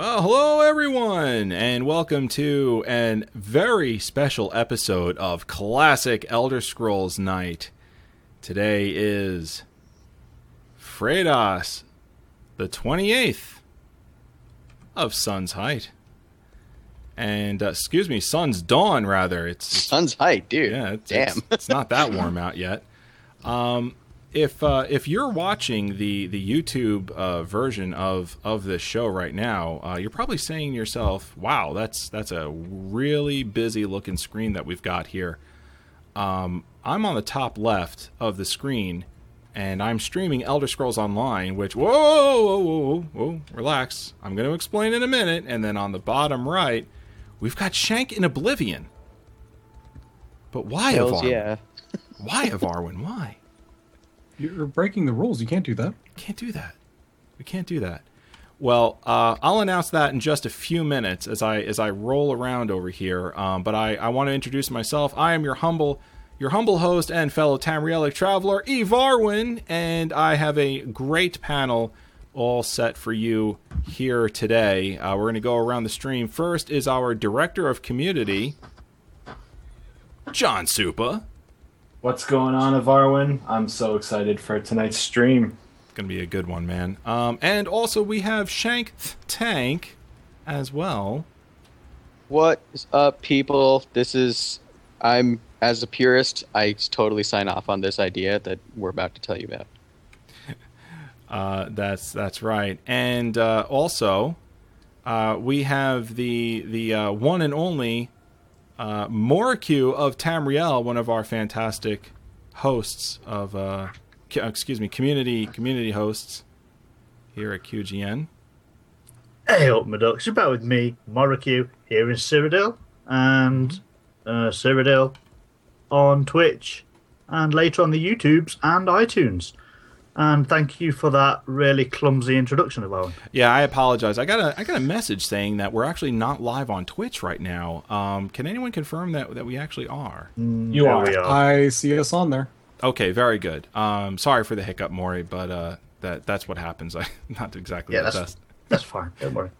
Well, hello everyone, and welcome to a very special episode of Classic Elder Scrolls Night. Today is Fredas, the 28th of Sun's Height. And, uh, excuse me, Sun's Dawn, rather. It's, it's Sun's height, dude. yeah, it's, Damn. It's, it's not that warm out yet. Um, if uh, if you're watching the the YouTube uh, version of of this show right now, uh, you're probably saying to yourself, "Wow, that's that's a really busy looking screen that we've got here." Um, I'm on the top left of the screen, and I'm streaming Elder Scrolls Online. Which whoa whoa whoa whoa, whoa relax. I'm going to explain in a minute. And then on the bottom right, we've got Shank in Oblivion. But why Hells Evarwyn? yeah. Why Evarwyn? Why? You're breaking the rules. You can't do that. Can't do that. We can't do that. Well, uh, I'll announce that in just a few minutes as I as I roll around over here. Um, but I, I want to introduce myself. I am your humble your humble host and fellow Tamrielic traveler, Evarwyn, and I have a great panel all set for you here today. Uh, we're going to go around the stream. First is our director of community, John Supa. What's going on, Evarwyn? I'm so excited for tonight's stream. It's Gonna be a good one, man. Um, and also we have Shank Tank as well. What is up, people? This is. I'm, as a purist, I totally sign off on this idea that we're about to tell you about. Uh, that's that's right. And uh, also, uh, we have the the uh, one and only uh, of Tamriel, one of our fantastic hosts of uh, c- excuse me, community community hosts here at QGN. Hey up, my ducks. You're back with me, Morricu, here in Cyrodiil, and uh, Cyrodiil on Twitch, and later on the YouTubes and iTunes. And thank you for that really clumsy introduction of Owen. Yeah, I apologize. I got a I got a message saying that we're actually not live on Twitch right now. Um, can anyone confirm that that we actually are? You There are. we are. I see us on there. Okay, very good. Um, sorry for the hiccup, Maury, but uh, that that's what happens. I not exactly Yeah, the that's- best. That's fine. Don't worry.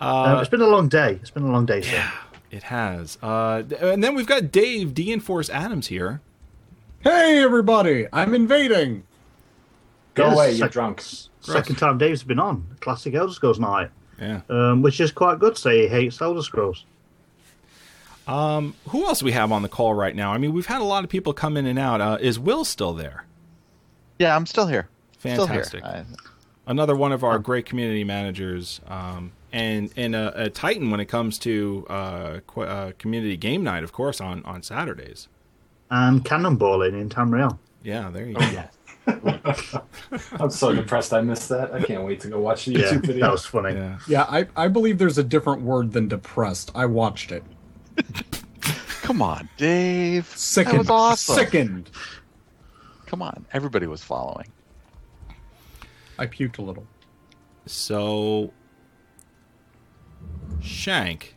Um, it's been a long day. It's been a long day, sir. It has. Uh, and then we've got Dave D Enforce Adams here. Hey, everybody! I'm invading. Go Yes, away, you're sec- drunk. Second time Dave's been on Classic Elder Scrolls Night, Yeah. um, which is quite good. Say he hates Elder Scrolls. Um, who else we have on the call right now? I mean, we've had a lot of people come in and out. Uh, is Will still there? Yeah, I'm still here. Fantastic. Still here. Another one of our great community managers, um, and and a, a titan when it comes to uh, qu- uh, community game night, of course, on on Saturdays. And cannonballing in Tamriel. Yeah, there you Oh, go. I'm so depressed I missed that. I can't wait to go watch the Yeah, YouTube video. that was funny. Yeah. Yeah, I, I believe there's a different word than depressed. I watched it. Come on, Dave. Sickened. That was awesome. Sickened. Come on, everybody was following. I puked a little. So, Shank,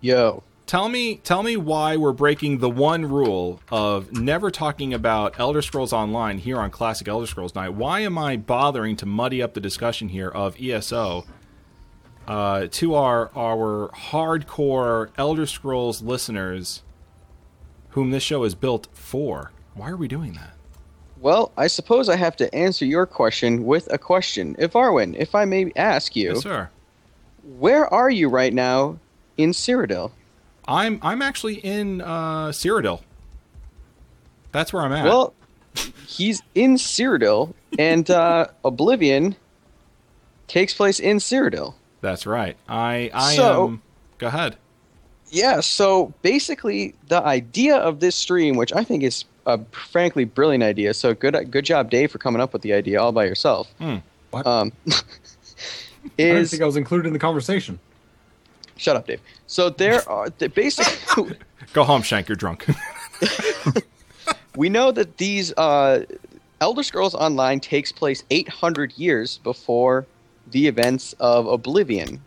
Yo. Tell me tell me why we're breaking the one rule of never talking about Elder Scrolls Online here on Classic Elder Scrolls Night. Why am I bothering to muddy up the discussion here of ESO uh, to our our hardcore Elder Scrolls listeners, whom this show is built for? Why are we doing that? Well, I suppose I have to answer your question with a question. Evarwyn, if I may ask you, Yes, sir. where are you right now in Cyrodiil? I'm I'm actually in uh, Cyrodiil. That's where I'm at. Well, he's in Cyrodiil, and uh, Oblivion takes place in Cyrodiil. That's right. I I So- am. Go ahead. Yeah, so basically, the idea of this stream, which I think is a frankly brilliant idea, so good good job, Dave, for coming up with the idea all by yourself. Hmm. What? Um, I didn't think I was included in the conversation. Shut up, Dave. So there are the basically Go home, Shank. You're drunk. we know that these uh, Elder Scrolls Online takes place 800 years before the events of Oblivion.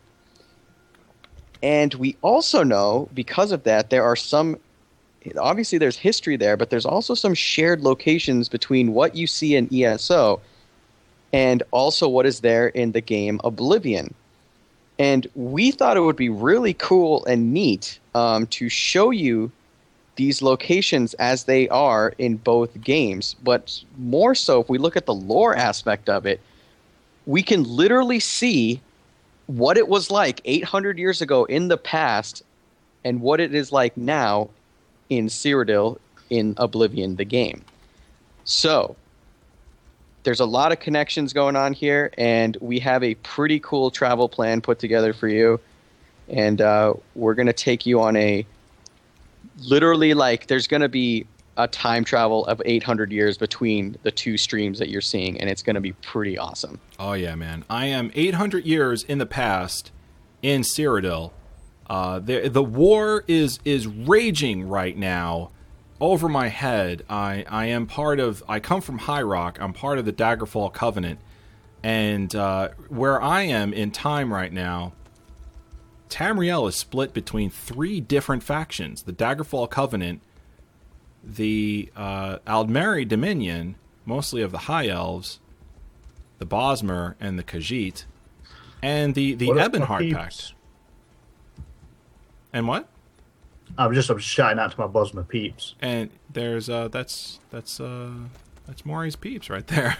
And we also know, because of that, there are some. Obviously, there's history there, but there's also some shared locations between what you see in ESO and also what is there in the game Oblivion. And we thought it would be really cool and neat um, to show you these locations as they are in both games. But more so, if we look at the lore aspect of it, we can literally see what it was like 800 years ago in the past and what it is like now in Cyrodiil in Oblivion, the game. So, there's a lot of connections going on here, and we have a pretty cool travel plan put together for you. And uh, we're going to take you on a literally like there's going to be a time travel of 800 years between the two streams that you're seeing, and it's going to be pretty awesome. Oh yeah, man! I am 800 years in the past in Cyrodiil. Uh, the the war is is raging right now over my head. I I am part of. I come from High Rock. I'm part of the Daggerfall Covenant, and uh, where I am in time right now, Tamriel is split between three different factions: the Daggerfall Covenant, the uh, Aldmeri Dominion, mostly of the High Elves, the Bosmer and the Khajiit, and the the What up, my Ebonheart? Pact. And what? I'm just I'm shouting out to my Bosmer peeps. And there's uh that's that's uh that's Maury's peeps right there.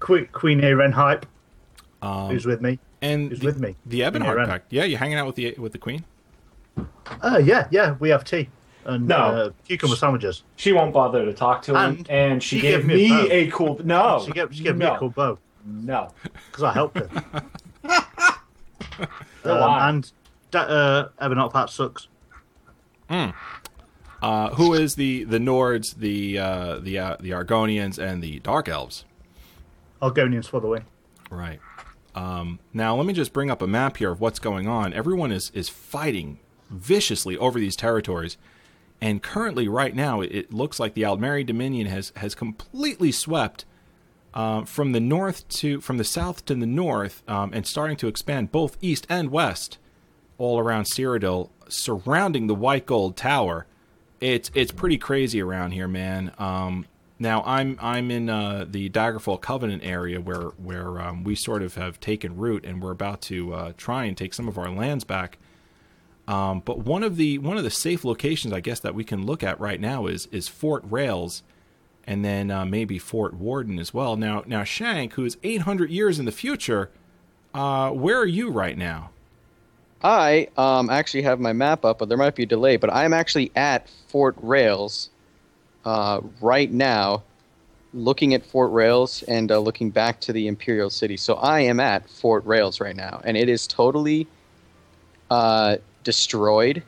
Quick Queen Ayrenn hype. um, Who's with me? and who's the, with me? The Yeah, Ebonheart right. Pact. Yeah, you hanging out with the with the Queen? Oh yeah, yeah. We have tea and No. uh, cucumber sandwiches. She won't bother to talk to him, And and, she, she gave gave me a me bow. a cool. No, She gave, she gave no, me a cool bow No, because I helped her. Um, and da- uh, Ebonheart Pact sucks. Uh, who is the the Nords, the uh, the uh, the Argonians, and the Dark Elves? Argonians for the win. Right. Um, now, let me just bring up a map here of what's going on. Everyone is is fighting viciously over these territories, and currently, right now, it, it looks like the Aldmeri Dominion has has completely swept uh, from the north to from the south to the north, um, and starting to expand both east and west, all around Cyrodiil, surrounding the White Gold Tower. It's it's pretty crazy around here, man. Um, now I'm I'm in uh, the Daggerfall Covenant area where where um, we sort of have taken root, and we're about to uh, try and take some of our lands back. Um, but one of the one of the safe locations, I guess, that we can look at right now is is Fort Rayles, and then uh, maybe Fort Warden as well. Now now Shank, who is 800 years in the future, uh, where are you right now? I um, actually have my map up, but there might be a delay. But I'm actually at Fort Rayles uh, right now, looking at Fort Rayles and uh, looking back to the Imperial City. So I am at Fort Rayles right now, and it is totally uh, destroyed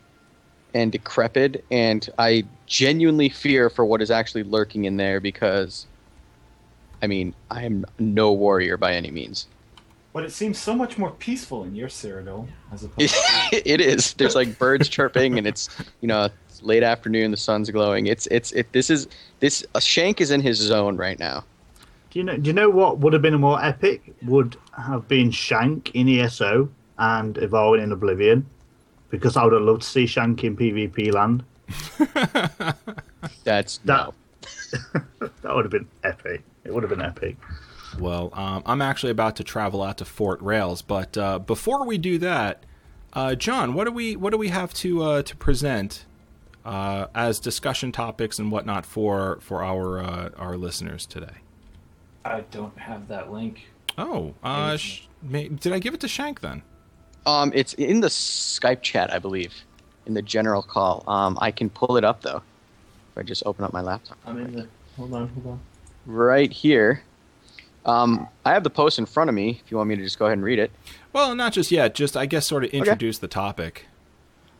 and decrepit. And I genuinely fear for what is actually lurking in there because, I mean, I am no warrior by any means. But it seems so much more peaceful in your Cyrodiil as opposed. To- it is. There's like birds chirping, and it's you know it's late afternoon. The sun's glowing. It's it's it. This is this. A Shank is in his zone right now. Do you know? Do you know what would have been more epic? Would have been Shank in ESO and Evarwyn in Oblivion, because I would have loved to see Shank in PvP land. That's That no. that would have been epic. It would have been epic. Well, um, I'm actually about to travel out to Fort Rayles, but uh, before we do that, uh, John, what do we what do we have to uh, to present uh, as discussion topics and whatnot for for our uh, our listeners today? I don't have that link. Oh, uh, sh- may- did I give it to Shank then? Um, it's in the Skype chat, I believe, in the general call. Um, I can pull it up though. If I just open up my laptop. I'm in the. Hold on, hold on. Right here. Um, I have the post in front of me. If you want me to just go ahead and read it. Well, not just yet. Just I guess sort of introduce the topic.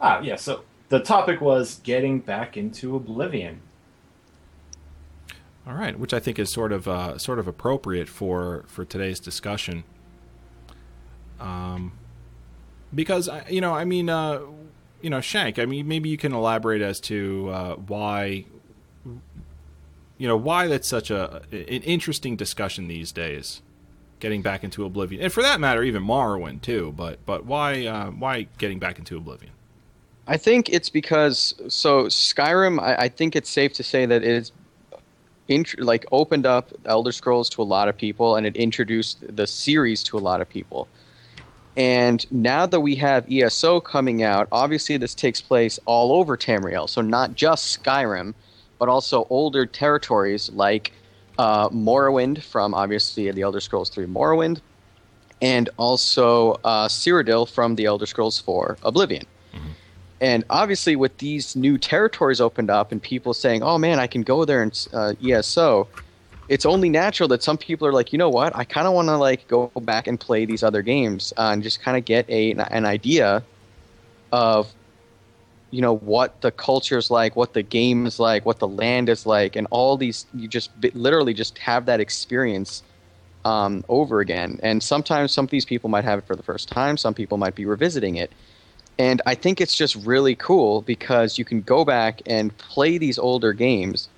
Ah, yeah. So the topic was getting back into Oblivion. All right, which I think is sort of uh, sort of appropriate for for today's discussion. Um, because you know, I mean, uh, you know, Shank. I mean, maybe you can elaborate as to uh, why, you know, why that's such a an interesting discussion these days. Getting back into Oblivion, and for that matter, even Morrowind too. But but why uh, why getting back into Oblivion? I think it's because so Skyrim. I, I think it's safe to say that it's int- like opened up Elder Scrolls to a lot of people, and it introduced the series to a lot of people. And now that we have ESO coming out, obviously this takes place all over Tamriel. So not just Skyrim, but also older territories like uh, Morrowind from obviously the Elder Scrolls 3 Morrowind, and also uh, Cyrodiil from the Elder Scrolls 4 Oblivion. And obviously, with these new territories opened up and people saying, "Oh man, I can go there and uh, ESO," it's only natural that some people are like, you know what, I kind of want to like go back and play these other games uh, and just kind of get a an idea of you know what the culture is like, what the game is like, what the land is like, and all these you just literally just have that experience um, over again. And sometimes some of these people might have it for the first time, some people might be revisiting it. And I think it's just really cool because you can go back and play these older games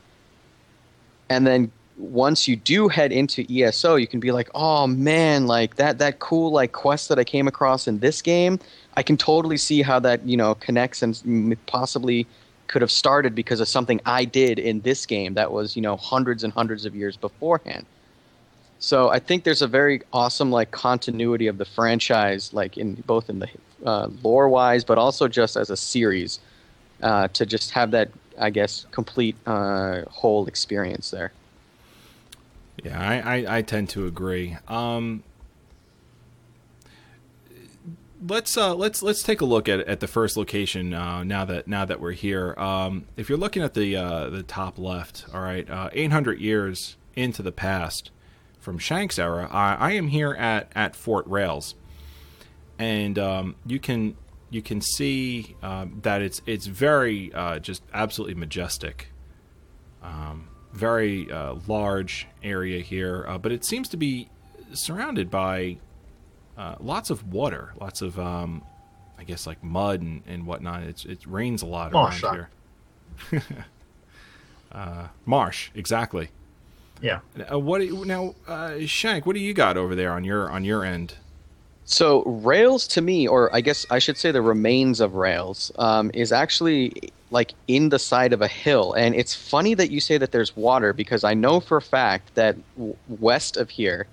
and then once you do head into ESO, you can be like, "Oh man, like that that cool like quest that I came across in this game, I can totally see how that you know connects and possibly could have started because of something I did in this game that was you know hundreds and hundreds of years beforehand." So I think there's a very awesome like continuity of the franchise, like in both in the uh, lore wise, but also just as a series, uh, to just have that I guess complete uh, whole experience there. Yeah, I, I, I tend to agree. Um, let's uh, let's let's take a look at at the first location uh, now that now that we're here. Um, if you're looking at the uh, the top left, all right, uh, 800 years into the past from Shank's era, I, I am here at at Fort Rayles, and um, you can you can see um, that it's it's very uh, just absolutely majestic very uh, large area here, uh, but it seems to be surrounded by uh, lots of water, lots of, um, I guess, like mud and, and whatnot. It's, it rains a lot Marsh, around here. uh, marsh, exactly. Yeah. Uh, what you, now, uh, Shank? What do you got over there on your on your end? So Rayles to me, or I guess I should say the remains of Rayles, um, is actually like in the side of a hill. And it's funny that you say that there's water because I know for a fact that w- west of here,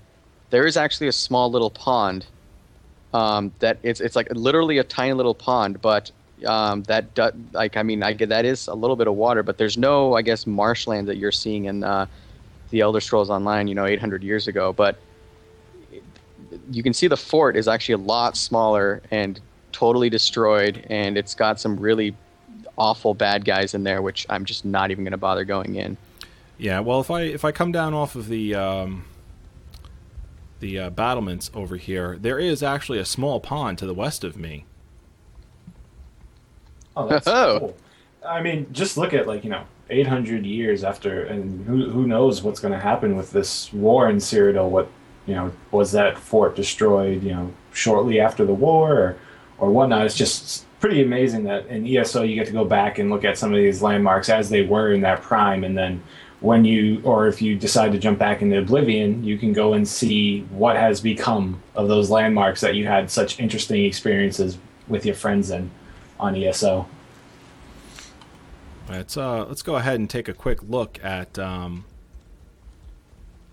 there is actually a small little pond. Um, that it's it's like literally a tiny little pond, but um, that do, like I mean I get that is a little bit of water, but there's no I guess marshland that you're seeing in uh, the Elder Scrolls Online, you know, 800 years ago, but you can see the fort is actually a lot smaller and totally destroyed, and it's got some really awful bad guys in there, which I'm just not even going to bother going in. Yeah, well, if I if I come down off of the um, the uh, battlements over here, there is actually a small pond to the west of me. Oh, that's Oh. cool. I mean, just look at like you know, 800 years after, and who who knows what's going to happen with this war in Cyrodiil? What you know, was that fort destroyed? You know, shortly after the war, or or whatnot? It's just pretty amazing that in ESO you get to go back and look at some of these landmarks as they were in that prime, and then when you or if you decide to jump back into Oblivion, you can go and see what has become of those landmarks that you had such interesting experiences with your friends in on ESO. Let's uh, let's go ahead and take a quick look at um,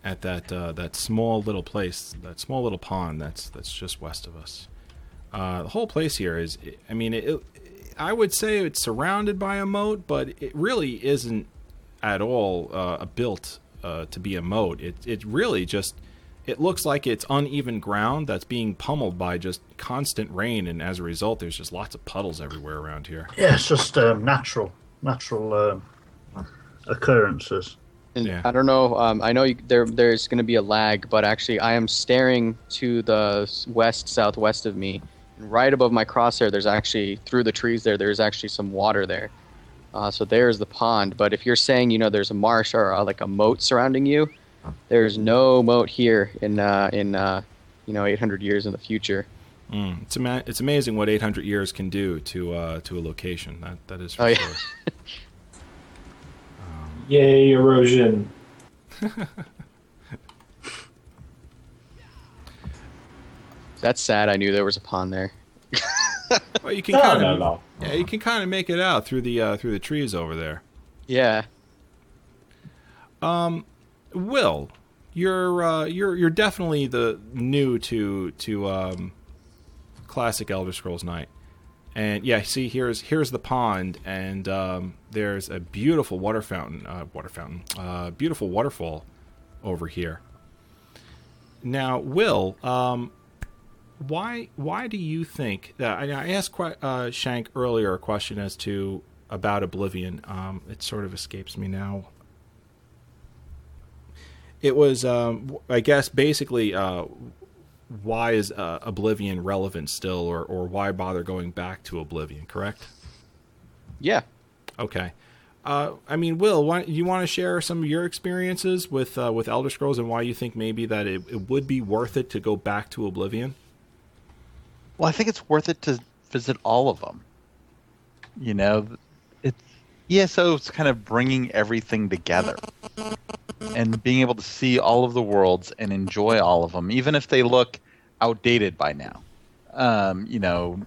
at that uh, that small little place, that small little pond that's that's just west of us. Uh, the whole place here is, I mean, it, I would say it's surrounded by a moat, but it really isn't at all uh, built uh, to be a moat. It it really just it looks like it's uneven ground that's being pummeled by just constant rain, and as a result, there's just lots of puddles everywhere around here. Yeah, it's just um, natural, natural um, occurrences. And Yeah. I don't know. Um, I know you, there there's going to be a lag, but actually, I am staring to the west southwest of me, and right above my crosshair. There's actually through the trees there. There's actually some water there. Uh, so there's the pond. But if you're saying you know there's a marsh or uh, like a moat surrounding you, there's no moat here in uh, in uh, you know 800 years in the future. Mm, it's ama- it's amazing what 800 years can do to uh, to a location. That that is for Oh, yeah. sure. Yay, erosion. That's sad. I knew there was a pond there. Well, you can No, kind of no. yeah, you can kind of make it out through the uh, through the trees over there. Yeah. Um, Will, you're uh, you're you're definitely the new to to um, classic Elder Scrolls night. And yeah, see here's here's the pond, and um, there's a beautiful water fountain, uh, water fountain, uh, beautiful waterfall over here. Now, Will, um, why why do you think that? I, I asked uh, Shank earlier a question as to about Oblivion. Um, it sort of escapes me now. It was, um, I guess, basically, uh, why is uh, Oblivion relevant still, or or why bother going back to Oblivion? Correct. Yeah. Okay. Uh, I mean, Will, why, you want to share some of your experiences with uh, with Elder Scrolls and why you think maybe that it, it would be worth it to go back to Oblivion? Well, I think it's worth it to visit all of them. You know, it's ESO is kind of bringing everything together and being able to see all of the worlds and enjoy all of them, even if they look outdated by now. Um, you know,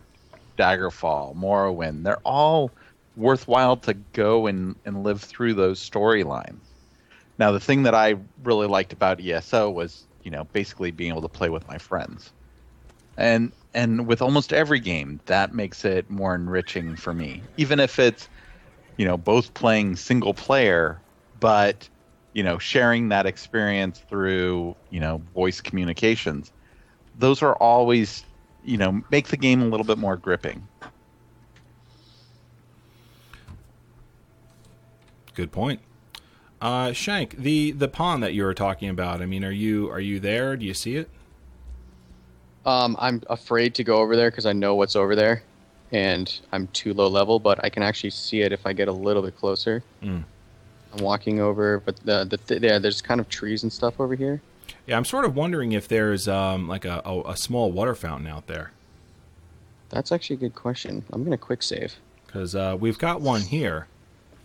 Daggerfall, Morrowind, they're all worthwhile to go and, and live through those storylines. Now, the thing that I really liked about ESO was, you know, basically being able to play with my friends. And and with almost every game, that makes it more enriching for me. Even if it's, you know, both playing single player, but you know, sharing that experience through, you know, voice communications. Those are always, you know, make the game a little bit more gripping. Good point. Uh, Shank, the the pond that you were talking about. I mean, are you are you there? Do you see it? Um, I'm afraid to go over there because I know what's over there, and I'm too low level. But I can actually see it if I get a little bit closer. Mm. I'm walking over, but the the th- yeah, there's kind of trees and stuff over here. Yeah, I'm sort of wondering if there's um, like a, a, a small water fountain out there That's actually a good question. I'm gonna quick save. because uh, we've got one here,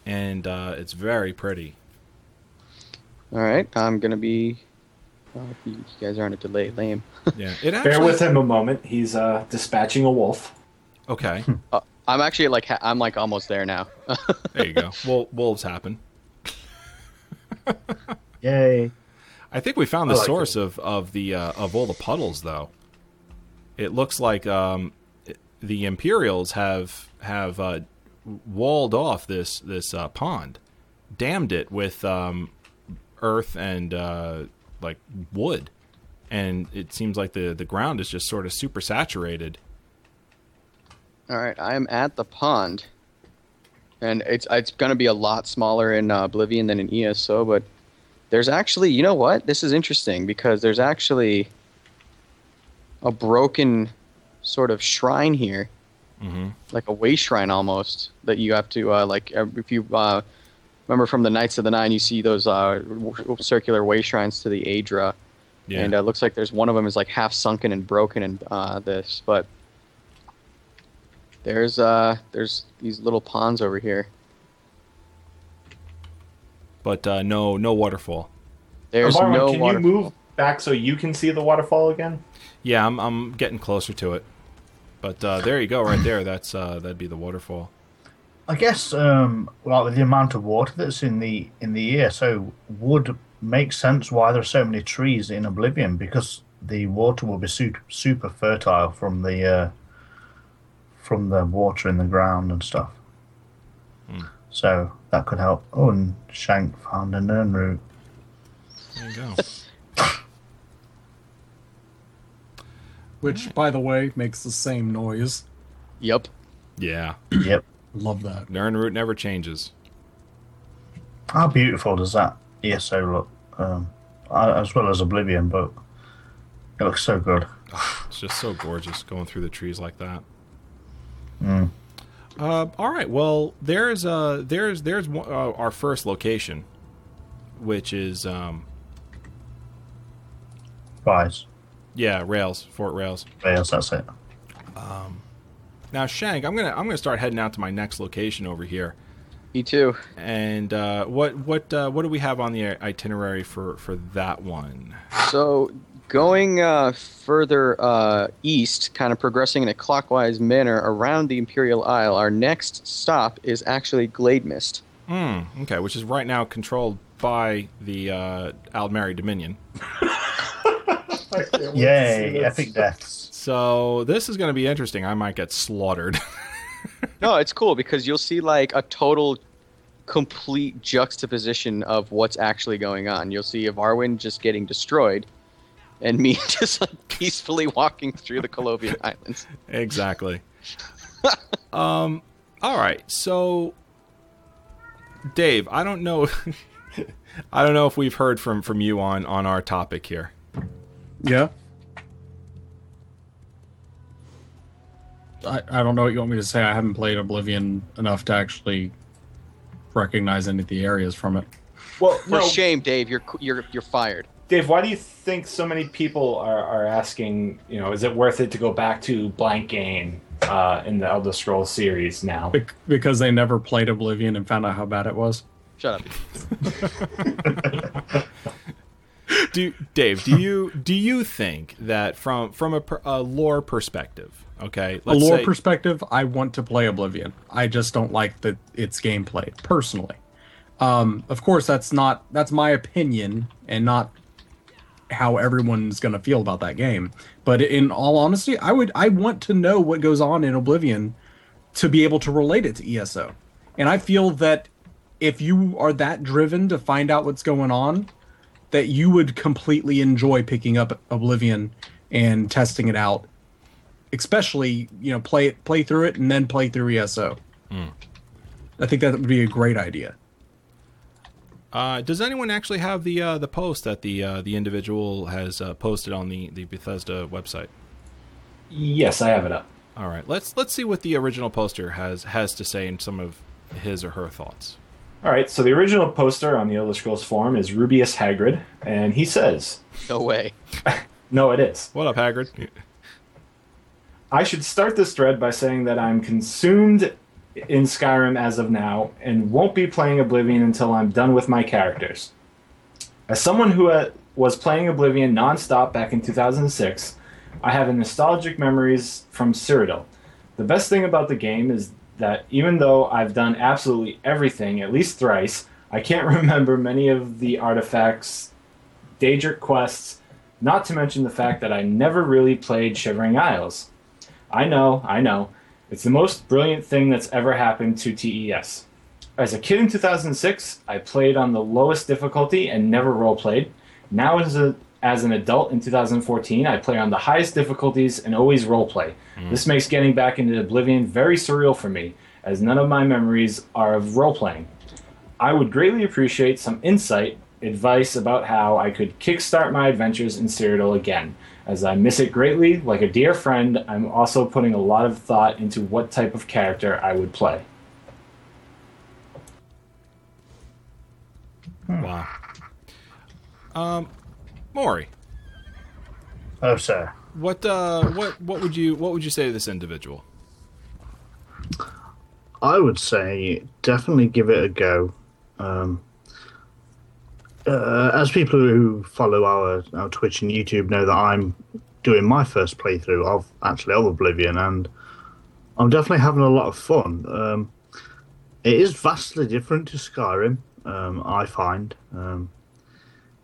and uh, it's very pretty. All right, I'm gonna be. Oh, you you guys aren't a delay lame. Yeah, it actually. Bear with him a moment. He's uh, dispatching a wolf. Okay, I'm actually like ha- I'm like almost there now. there you go. Well, wolves happen. Yay. I think we found the like source of of the uh, of all the puddles, though. It looks like um, the Imperials have have uh, walled off this this uh, pond, dammed it with um, earth and uh, like wood, and it seems like the the ground is just sort of super saturated. All right, I am at the pond, and it's it's gonna be a lot smaller in uh, Oblivion than in ESO, but there's actually, you know what? This is interesting because there's actually a broken sort of shrine here, hmm like a way shrine almost that you have to uh, like if you uh, remember from the Knights of the Nine, you see those uh, w- circular way shrines to the Aedra. Yeah. And uh, it looks like there's one of them is like half sunken and broken and uh, this, but there's uh there's these little ponds over here. but uh, no no waterfall. There's Barman, no can water. you move back so you can see the waterfall again? Yeah, I'm I'm getting closer to it. But uh, there you go, right there. That's uh, that'd be the waterfall. I guess, um, like with the amount of water that's in the in the ESO, would make sense why there are so many trees in Oblivion because the water will be super, super fertile from the uh, from the water in the ground and stuff. Hmm. So that could help. Oh, and Shank found a Nirnroot. There you go. Which, by the way, makes the same noise. Yep. yeah, Yep. Love that. Nirnroot never changes. How beautiful does that ESO look? Um, as well as Oblivion, but it looks so good. It's just so gorgeous going through the trees like that. Mm. Uh, all right. Well, there's uh, there's there's uh, our first location, which is um, Rise. yeah, Rayles, Fort Rayles. Rayles, that's it. Now, Shank, I'm gonna I'm gonna start heading out to my next location over here. Me too. And uh, what what uh, what do we have on the itinerary for for that one? So going uh, further uh, east, kind of progressing in a clockwise manner around the Imperial Isle, our next stop is actually Glademist. Hmm. Okay, which is right now controlled by the uh, Aldmeri Dominion. I can't wait to see Yay! Epic deaths. So this is going to be interesting. I might get slaughtered. No, it's cool because you'll see like a total, complete juxtaposition of what's actually going on. You'll see Arwen just getting destroyed, and me just like peacefully walking through the Colovian Islands. exactly. um. All right. So, Dave, I don't know. I don't know if we've heard from from you on on our topic here. Yeah. I, I don't know what you want me to say. I haven't played Oblivion enough to actually recognize any of the areas from it. Well, For no, shame, Dave, you're you're you're fired. Dave, why do you think so many people are, are asking, you know, is it worth it to go back to blank game uh, in the Elder Scrolls series now? Bec- because they never played Oblivion and found out how bad it was. Shut up. Do Dave? Do you do you think that from from a, a lore perspective? Okay, a lore say- perspective, I want to play Oblivion. I just don't like the its gameplay personally. Um, of course, that's not that's my opinion and not how everyone's going to feel about that game. But in all honesty, I would I want to know what goes on in Oblivion to be able to relate it to ESO. And I feel that if you are that driven to find out what's going on, that you would completely enjoy picking up Oblivion and testing it out especially you know play it play through it and then play through ESO. I think that would be a great idea. Uh, does anyone actually have the uh, the post that the uh, the individual has uh, posted on the, the Bethesda website? Yes, I have it up. All right, let's let's see what the original poster has has to say in some of his or her thoughts. All right, so the original poster on the Elder Scrolls forum is Rubeus Hagrid, and he says, No way. no, it is. What up, Hagrid? I should start this thread by saying that I'm consumed in Skyrim as of now and won't be playing Oblivion until I'm done with my characters. As someone who uh, was playing Oblivion nonstop back in 2006, I have nostalgic memories from Cyrodiil. The best thing about the game is that even though I've done absolutely everything at least thrice, I can't remember many of the artifacts, Daedric quests, not to mention the fact that I never really played Shivering Isles. I know, I know. It's the most brilliant thing that's ever happened to TES. As a kid in 2006, I played on the lowest difficulty and never roleplayed. Now, as, a, as an adult in 2014, I play on the highest difficulties and always role roleplay. Mm. This makes getting back into Oblivion very surreal for me, as none of my memories are of roleplaying. I would greatly appreciate some insight, advice about how I could kickstart my adventures in Cyrodiil again. As I miss it greatly, like a dear friend, I'm also putting a lot of thought into what type of character I would play. Wow. Um, Maury, Oh, sir. what uh, what what would you what would you say to this individual? I would say definitely give it a go. Um, uh, as people who follow our, our Twitch and YouTube know that I'm doing my first playthrough of actually of Oblivion, and I'm definitely having a lot of fun. Um, it is vastly different to Skyrim, um, I find. Um,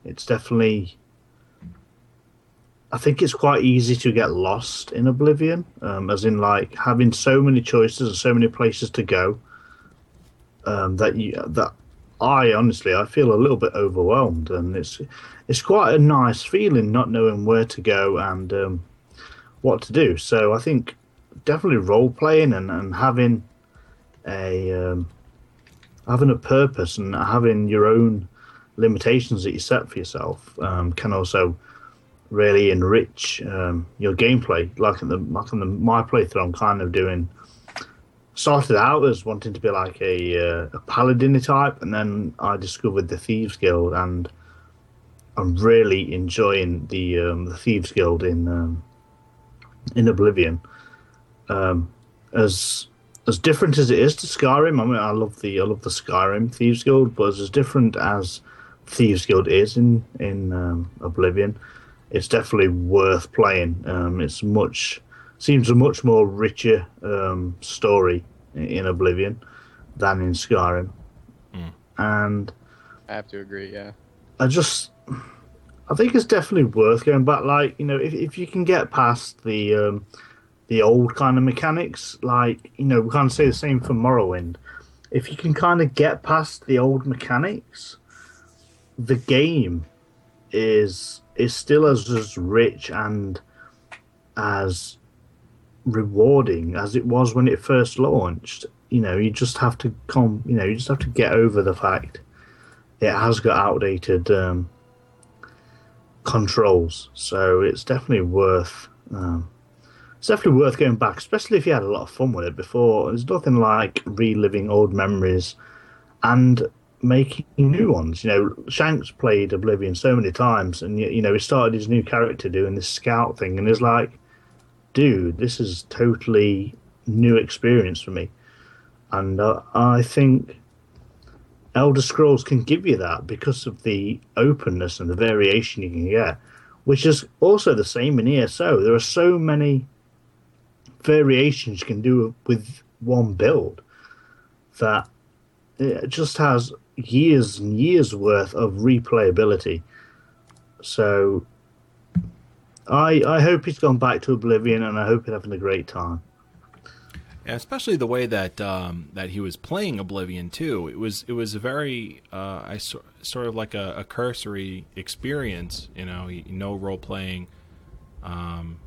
it's definitely. I think it's quite easy to get lost in Oblivion, um, as in like having so many choices and so many places to go. Um, that you that I honestly I feel a little bit overwhelmed, and it's it's quite a nice feeling not knowing where to go and um, what to do. So I think definitely role playing and, and having a um, having a purpose and having your own limitations that you set for yourself um, can also really enrich um, your gameplay. Like in the like in the my playthrough, I'm kind of doing started out as wanting to be like a uh, a paladin type, and then I discovered the thieves guild, and I'm really enjoying the um, the thieves guild in um, in Oblivion. Um, as as different as it is to Skyrim, I mean, I love the I love the Skyrim thieves guild, but as, as different as thieves guild is in in um, Oblivion, it's definitely worth playing. Um, it's much seems a much more richer um, story in, in Oblivion than in Skyrim, and I have to agree. Yeah. I just I think it's definitely worth going back. Like you know, if if you can get past the um, the old kind of mechanics, like you know, we can't say the same for Morrowind. If you can kind of get past the old mechanics, the game is is still as as rich and as rewarding as it was when it first launched. You know, you just have to come. You know, you just have to get over the fact it has got outdated um, controls. So it's definitely worth. Um, it's definitely worth going back, especially if you had a lot of fun with it before. There's nothing like reliving old memories and making new ones. You know, Shanks played Oblivion so many times, and you know he started his new character doing this scout thing, and it's like, dude, this is totally new experience for me, and uh, I think Elder Scrolls can give you that because of the openness and the variation you can get, which is also the same in ESO. There are so many variations you can do with one build that it just has years and years worth of replayability. So I I hope he's gone back to Oblivion and I hope he's having a great time. Yeah, especially the way that um, that he was playing Oblivion too. It was it was a very uh, I so, sort of like a, a cursory experience. You know, no role playing. Um,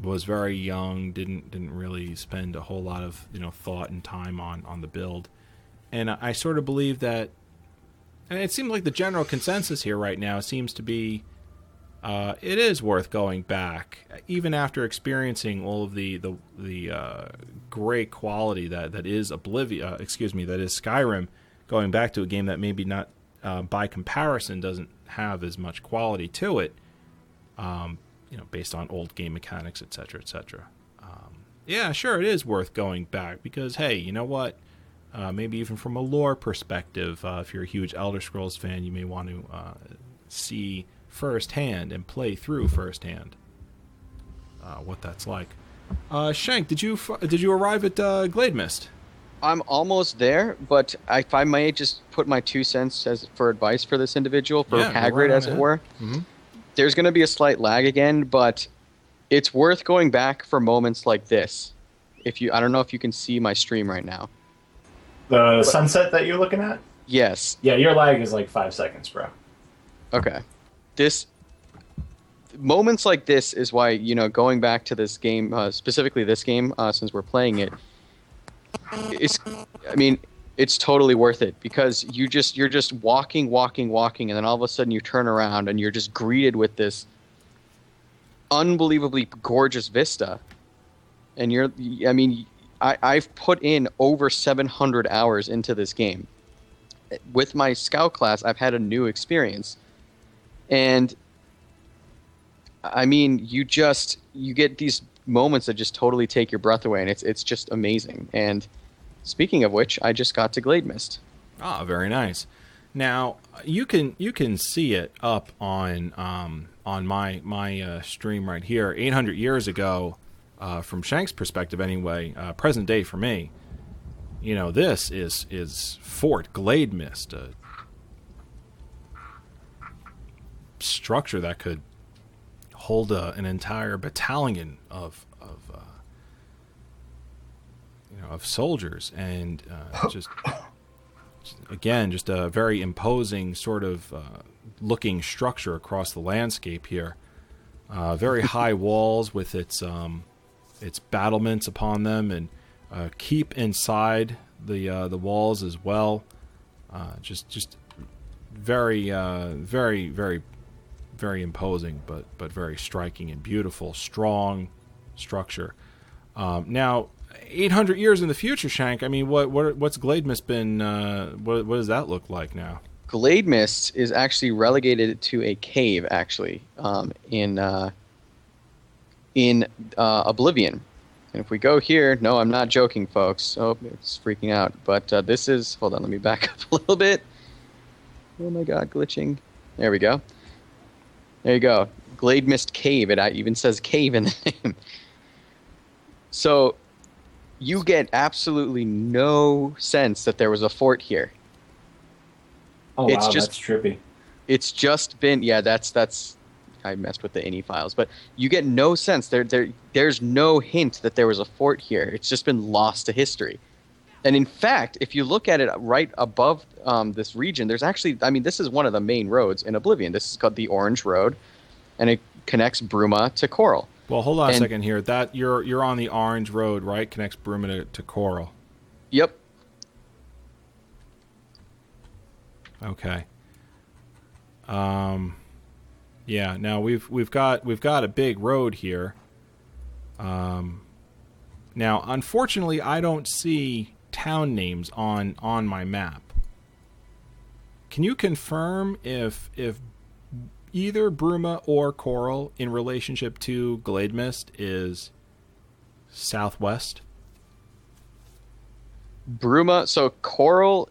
was very young. Didn't didn't really spend a whole lot of you know thought and time on on the build. And I, I sort of believe that. And it seems like the general consensus here right now seems to be uh, it is worth going back, even after experiencing all of the the the uh, great quality that that is Oblivion. Uh, excuse me, that is Skyrim. Going back to a game that maybe not uh, by comparison doesn't have as much quality to it, um, you know, based on old game mechanics, etc., etc. Um, yeah, sure, it is worth going back because hey, you know what? Uh, maybe even from a lore perspective, uh, if you're a huge Elder Scrolls fan, you may want to see firsthand and play through firsthand uh, what that's like. Uh, Shank, did you did you arrive at uh, Glademist? I'm almost there, but if I may just put my two cents as for advice for this individual, for Yeah, Hagrid, right as it ahead. were, Mhm. there's going to be a slight lag again, but it's worth going back for moments like this. If you, I don't know if you can see my stream right now. The sunset that you're looking at? Yes. Yeah, your lag is like five seconds, bro. Okay. This moments like this is why you know going back to this game, uh, specifically this game, uh, since we're playing it. It's, I mean, it's totally worth it because you just you're just walking, walking, walking, and then all of a sudden you turn around and you're just greeted with this unbelievably gorgeous vista, and you're, I mean, I, I've put in over 700 hours into this game. With my scout class, I've had a new experience and i mean you just you get these moments that just totally take your breath away and it's it's just amazing and speaking of which i just got to glademist Ah, very nice. Now you can you can see it up on um, on my my uh, stream right here. Eight hundred years ago, uh, from Shank's perspective, anyway, uh, present day for me. You know, this is is Fort Glademist, structure that could hold a, an entire battalion of of uh, you know of soldiers and uh, just again, just a very imposing sort of uh, looking structure across the landscape here. Uh, very high walls with its um, its battlements upon them, and uh, keep inside the uh, the walls as well. Uh, just just very uh, very very very imposing, but but very striking and beautiful, strong structure. Um, now, 800 years in the future, Shank. I mean, what what what's Glade been? Uh, what what does that look like now? glade is actually relegated to a cave actually um, in uh, in uh, oblivion and if we go here no i'm not joking folks oh it's freaking out but uh, this is hold on let me back up a little bit oh my god glitching there we go there you go glademist cave it even says cave in the name so you get absolutely no sense that there was a fort here Oh It's wow, just- that's trippy. It's just been yeah. That's that's I messed with the INI files, but you get no sense there. There there's no hint that there was a fort here. It's just been lost to history. And in fact, if you look at it right above um, this region, there's actually I mean this is one of the main roads in Oblivion. This is called the Orange Road, and it connects Bruma to Chorrol. Well, hold on a second here. That you're you're on the Orange Road, right? Connects Bruma to, to Chorrol. Yep. Okay. Um, yeah. Now we've we've got we've got a big road here. Um, now unfortunately, I don't see town names on on my map. Can you confirm if if either Bruma or Chorrol in relationship to Glademist is southwest? Bruma. So Chorrol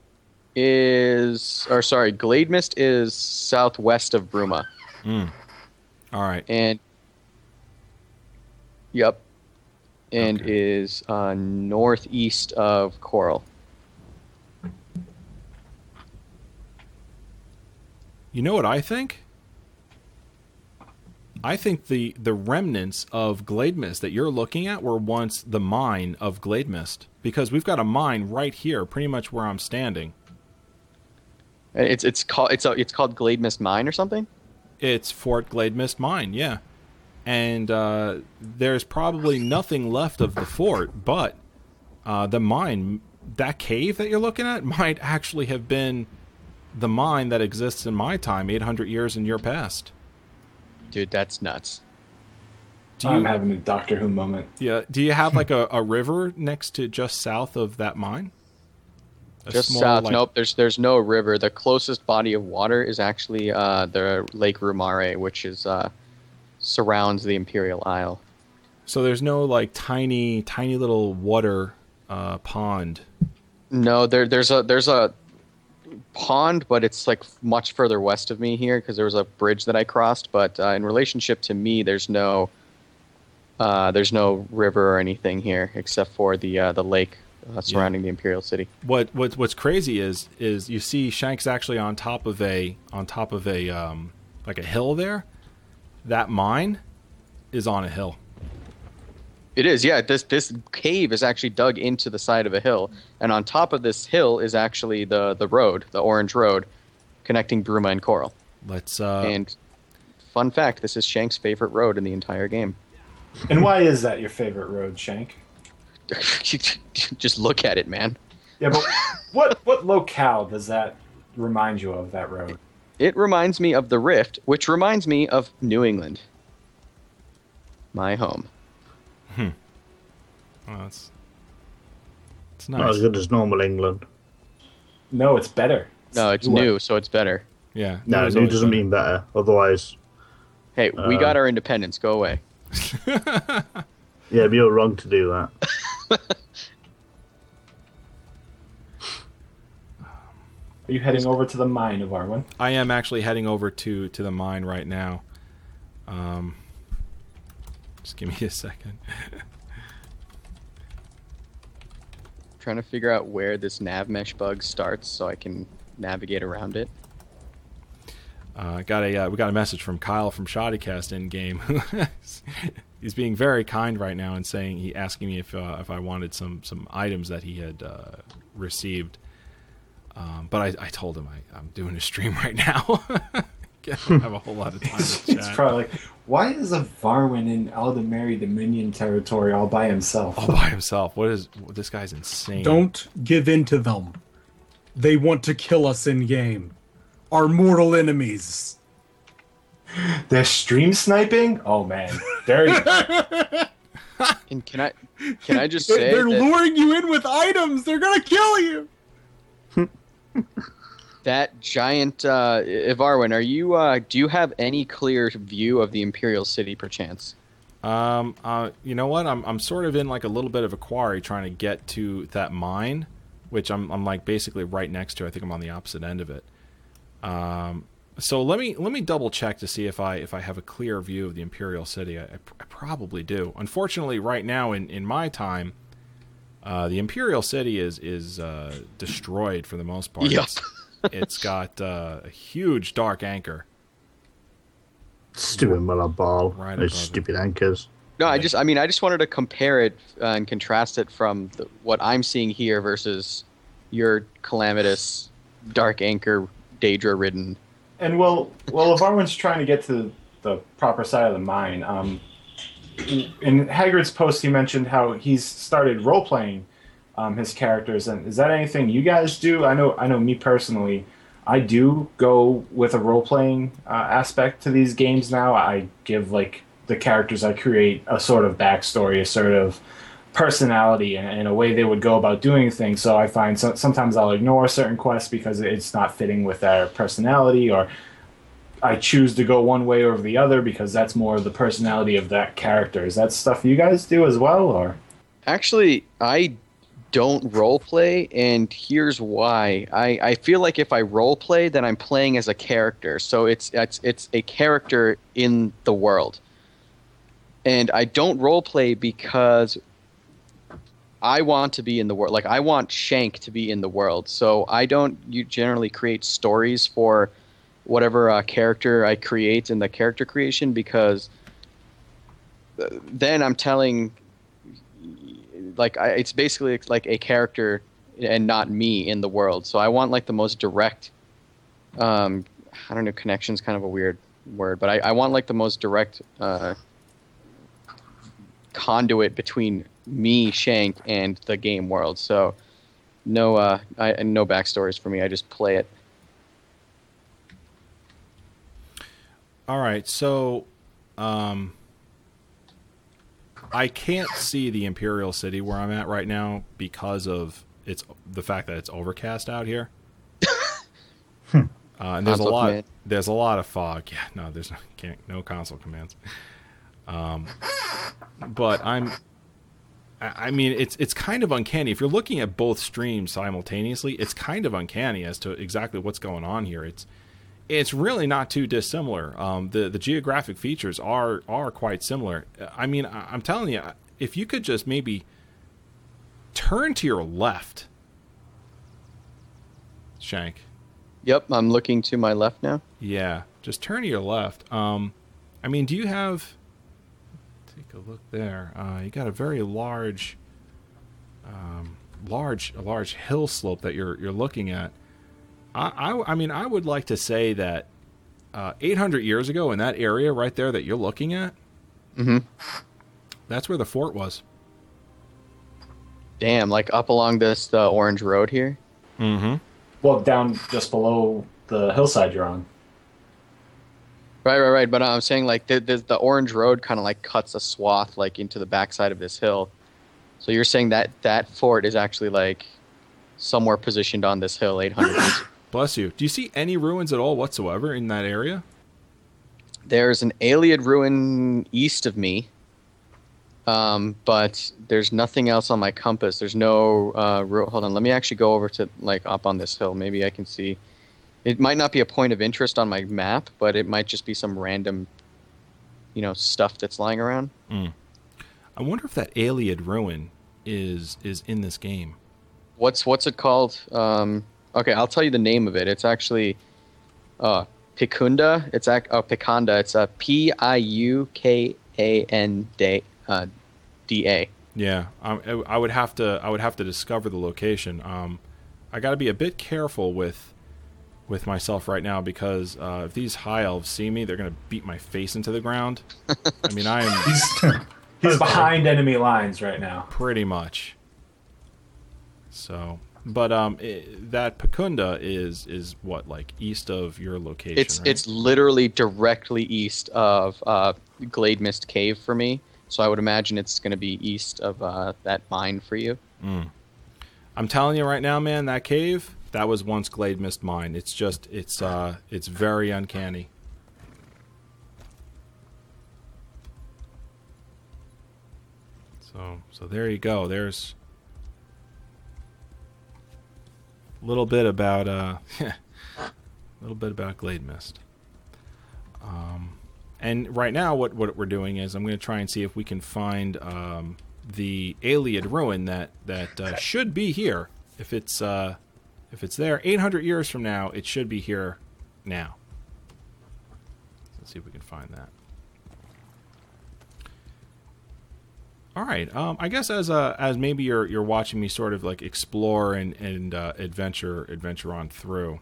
is, or sorry, Glademist is southwest of Bruma, hmm. All right. and yep, and Okay. is uh, northeast of Chorrol. You know what I think? I think the the remnants of Glademist that you're looking at were once the mine of Glademist because we've got a mine right here, pretty much where I'm standing. It's it's called it's a, it's called Glademist Mine or something. It's Fort Glademist Mine, yeah. And uh, there's probably nothing left of the fort, but uh, the mine, that cave that you're looking at, might actually have been the mine that exists in my time, 800 years in your past. Dude, that's nuts. Do I'm you, having a Doctor Who moment. Yeah. Do you have like a, a river next to just south of that mine? A Just small, south. like- Nope. There's there's no river. The closest body of water is actually uh, the Lake Rumare, which is uh, surrounds the Imperial Isle. So there's no like tiny, tiny little water uh, pond. No, there there's a there's a pond, but it's like much further west of me here because there was a bridge that I crossed. But uh, in relationship to me, there's no uh, there's no river or anything here except for the uh, the lake uh, surrounding the Imperial City. What what what's crazy is is you see Shank's actually on top of a on top of a um, like a hill there. That mine is on a hill. It is, yeah. This this cave is actually dug into the side of a hill, and on top of this hill is actually the the road, the Orange Road, connecting Bruma and Chorrol. Let's uh, and fun fact, this is Shank's favorite road in the entire game. And why is that your favorite road, Shank? Just look at it, man. Yeah, but what what locale does that remind you of that road? It reminds me of the Rift, which reminds me of New England, my home. Hmm. oh, that's it's Not as good as normal England. No, it's better. No, it's newer. new, so it's better. Yeah, No, that new doesn't better. mean better. Otherwise, Hey, we Uh, got our independence. Go away. yeah, but you're wrong to do that. Are you heading over to the mine of Arwen? I am actually heading over to to the mine right now. Um, just give me a second. trying to figure out where this nav mesh bug starts so I can navigate around it. Uh, got a uh, we got a message from Kyle from Shoddycast in game. He's being very kind right now and saying he asking me if uh, if I wanted some some items that he had uh, received. Um, but I, I told him I, I'm doing a stream right now. I don't have a whole lot of time to It's probably like, why is a Varwin in Aldmeri Dominion territory all by himself? all by himself. What is this guy's insane? Don't give in to them. They want to kill us in game. Our mortal enemies. They're stream sniping? Oh man, dirty. And can I can I just They're, say they're that, luring you in with items. They're gonna kill you. That giant uh, Evarwyn, are you uh, do you have any clear view of the Imperial City perchance? Um, uh, you know what? I'm I'm sort of in like a little bit of a quarry trying to get to that mine, which I'm I'm like basically right next to. I think I'm on the opposite end of it. Um, so let me let me double check to see if I if I have a clear view of the Imperial City. I, I, I probably do. Unfortunately, right now in in my time, uh, the Imperial City is is uh, destroyed for the most part. Yup. It's, it's got uh, a huge dark anchor. Stupid mother ball. Right Those above it. stupid anchors. No, I just, I mean, I just wanted to compare it uh, and contrast it from the, what I'm seeing here versus your calamitous, dark anchor, Daedra ridden. And well, well, if Arwen's trying to get to the proper side of the mine, um, in Hagrid's post, he mentioned how he's started role playing um, his characters. And is that anything you guys do? I know, I know, me personally, I do go with a role playing uh, aspect to these games now. I give like the characters I create a sort of backstory, a sort of personality and, and a way they would go about doing things. So I find so, sometimes I'll ignore certain quests because it's not fitting with their personality, or I choose to go one way over the other because that's more the personality of that character. Is that stuff you guys do as well, or? Actually, I don't role play, and here's why. I, I feel like if I role play, then I'm playing as a character. So it's it's it's a character in the world. And I don't role play because I want to be in the world. Like I want Shank to be in the world. So I don't you generally create stories for whatever uh, character I create in the character creation because uh, then I'm telling like I, it's basically like a character and not me in the world. So I want like the most direct. Um, I don't know. Connection's kind of a weird word, but I, I want like the most direct uh, conduit between me, Shank, and the game world. So no, uh, I, no backstories for me. I just play it. All right, so um, I can't see the Imperial City where I'm at right now because of it's the fact that it's overcast out here. uh, and there's a lot. command. There's a lot of fog. Yeah, no, there's no, can't no console commands. Um, but I'm. I I mean, it's it's kind of uncanny if you're looking at both streams simultaneously. It's kind of uncanny as to exactly what's going on here. It's it's really not too dissimilar. Um, the the geographic features are are quite similar. I mean, I, I'm telling you, if you could just maybe turn to your left, Shank. Yep, I'm looking to my left now. Yeah, just turn to your left. Um, I mean, do you have? Take a look there. Uh, you got a very large, um, large, a large hill slope that you're you're looking at. I, I, I mean, I would like to say that uh, 800 years ago, in that area right there that you're looking at, Mm-hmm. that's where the fort was. Damn, like up along this the orange road here. Mm-hmm. Well, down just below the hillside you're on. Right, right, right. But I'm saying like the the, the orange road kind of like cuts a swath like into the backside of this hill. So you're saying that that fort is actually like somewhere positioned on this hill, 800 meters. Bless you. Do you see any ruins at all whatsoever in that area? There's an Ayleid ruin east of me, um, but there's nothing else on my compass. There's no. Uh, ru- hold on, let me actually go over to like up on this hill. Maybe I can see. It might not be a point of interest on my map, but it might just be some random, you know, stuff that's lying around. I wonder if that Ayleid ruin is is in this game. What's what's it called? Um, okay, I'll tell you the name of it. It's actually uh, Piukanda. It's ac- oh, Piukanda. It's a P I U K A N D uh, D A. Yeah, I, I would have to. I would have to discover the location. Um, I got to be a bit careful with with myself right now because uh, if these high elves see me, they're gonna beat my face into the ground. I mean, I am He's he's behind enemy lines right now. pretty much. So, but um, i that Piukanda is is what like east of your location. It's right? it's literally directly east of uh, Glademist Cave for me. So I would imagine it's going to be east of uh, that mine for you. I'm telling you right now, man, that cave that was once Glademist Mine. It's just it's uh it's very uncanny. So so there you go. There's little bit about uh a little bit about Glademist. Um and right now what what we're doing is I'm going to try and see if we can find um the Ayleid ruin that that uh, should be here if it's uh If it's there 800 years from now, it should be here now. Let's see if we can find that. All right. Um, I guess as uh, as maybe you're you're watching me sort of like explore and and uh, adventure adventure on through.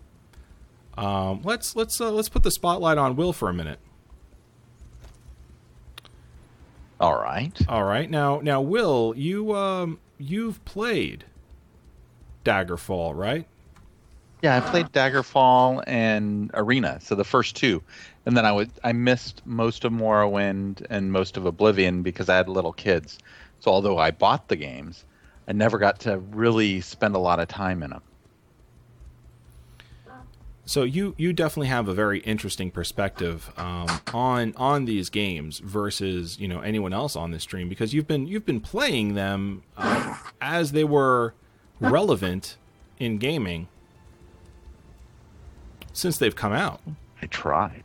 Um, let's let's uh, let's put the spotlight on Will for a minute. All right. All right. Now now Will, you um you've played Daggerfall, right? Yeah, I played Daggerfall and Arena, so the first two, and then I would I missed most of Morrowind and most of Oblivion because I had little kids. So although I bought the games, I never got to really spend a lot of time in them. So you you definitely have a very interesting perspective um, on on these games versus you know anyone else on this stream because you've been you've been playing them uh, as they were relevant in gaming since they've come out. I tried.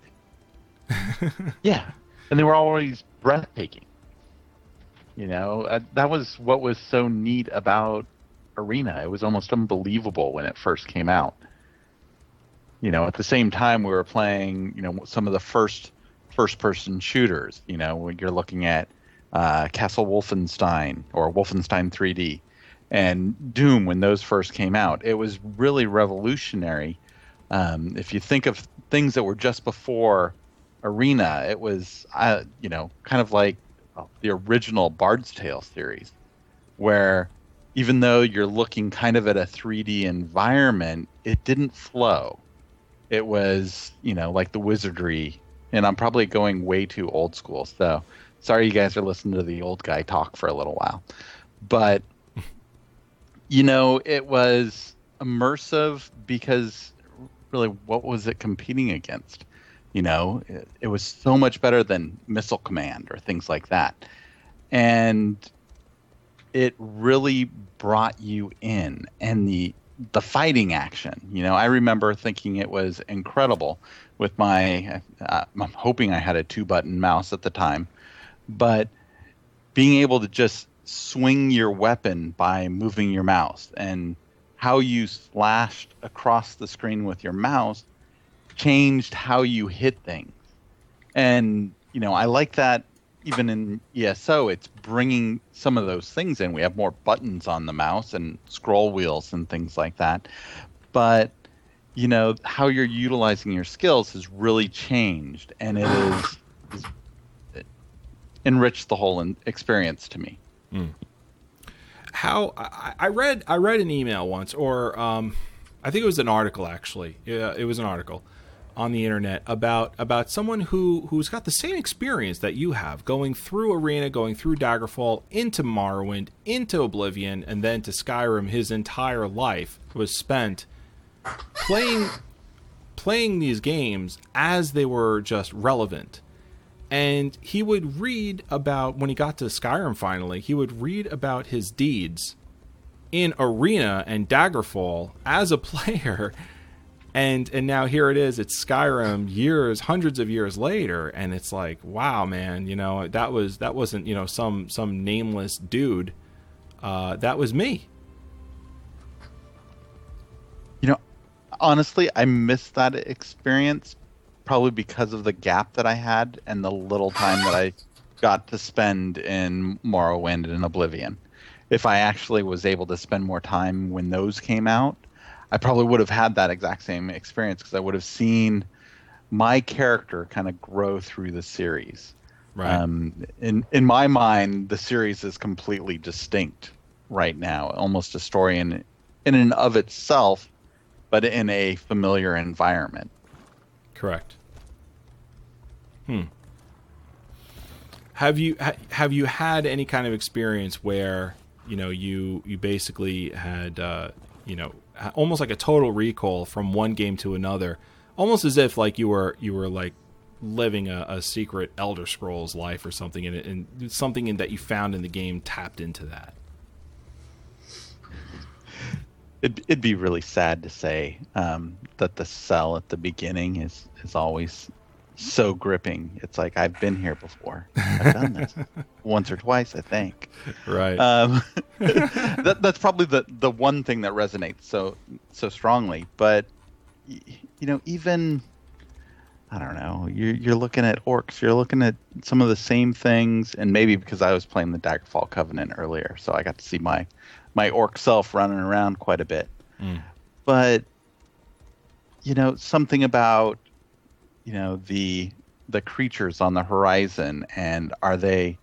yeah, and they were always breathtaking. You know, uh, that was what was so neat about Arena. It was almost unbelievable when it first came out. You know, at the same time we were playing, you know, some of the first first-person shooters. You know, when you're looking at uh, Castle Wolfenstein or Wolfenstein 3D and Doom when those first came out, it was really revolutionary. Um, if you think of things that were just before Arena, it was, uh, you know, kind of like the original Bard's Tale series, where even though you're looking kind of at a 3D environment, it didn't flow. It was, you know, like the wizardry. And I'm probably going way too old school. So sorry you guys are listening to the old guy talk for a little while. But, you know, it was immersive because really what was it competing against? You know, it, it was so much better than Missile Command or things like that. And it really brought you in and the the fighting action you know i remember thinking it was incredible with my uh, i'm hoping i had a two button mouse at the time but being able to just swing your weapon by moving your mouse and how you slashed across the screen with your mouse changed how you hit things and you know i like that even in ESO, it's bringing some of those things in. We have more buttons on the mouse and scroll wheels and things like that. But, you know, how you're utilizing your skills has really changed and it is, it enriched the whole in, experience to me. Mm. How I, I, read I read an email once, or um, I think it was an article actually. Yeah, it was an article on the internet about about someone who who's got the same experience that you have going through arena going through daggerfall into morrowind into oblivion and then to skyrim his entire life was spent playing playing these games as they were just relevant. And he would read about when he got to skyrim finally he would read about his deeds in arena and daggerfall as a player and and now here it is it's skyrim years hundreds of years later and it's like wow man you know that was that wasn't you know some some nameless dude. Uh, that was me. You know honestly i missed that experience probably because of the gap that i had and the little time that i got to spend in morrowind and oblivion. If i actually was able to spend more time when those came out I probably would have had that exact same experience because I would have seen my character kind of grow through the series. Right. Um, in in my mind, the series is completely distinct right now, almost a story in in and of itself, but in a familiar environment. Correct. Hmm. Have you ha- have you had any kind of experience where you know you you basically had uh, you know almost like a total recall from one game to another, almost as if like you were you were like living a, a secret Elder Scrolls life or something, and, and something in, that you found in the game tapped into that. It'd, it'd be really sad to say um, that the cell at the beginning is is always so gripping. It's like I've been here before. I've done this once or twice, I think. Right. Um, that, that's probably the the one thing that resonates so so strongly, but you know, even I don't know. You're you're looking at orcs. You're looking at some of the same things, and maybe because I was playing the Daggerfall Covenant earlier, so I got to see my my orc self running around quite a bit. Mm. But you know, something about you know the the creatures on the horizon, and are they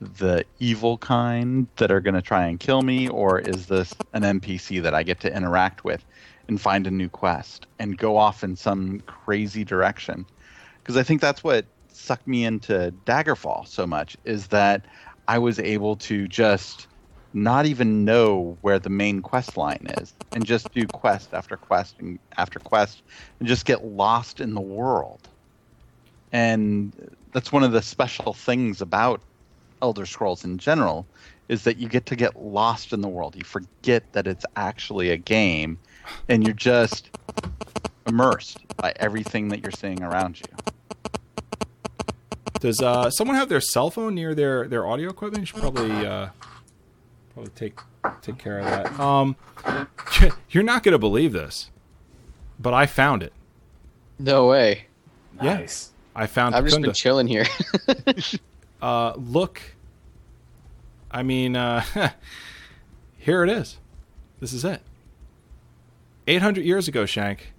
the evil kind that are going to try and kill me, or is this an NPC that I get to interact with and find a new quest and go off in some crazy direction? Because I think that's what sucked me into Daggerfall so much is that I was able to just not even know where the main quest line is and just do quest after quest and after quest and just get lost in the world. And that's one of the special things about Elder Scrolls in general is that you get to get lost in the world. You forget that it's actually a game and you're just immersed by everything that you're seeing around you. Does uh, someone have their cell phone near their, their audio equipment? You should probably uh, probably take take care of that. Um, you're not gonna believe this, but I found it. No way. Yeah. Nice. I found it. I've just been chilling here. uh, look. I mean, uh, here it is. This is it. 800 years ago, Shank,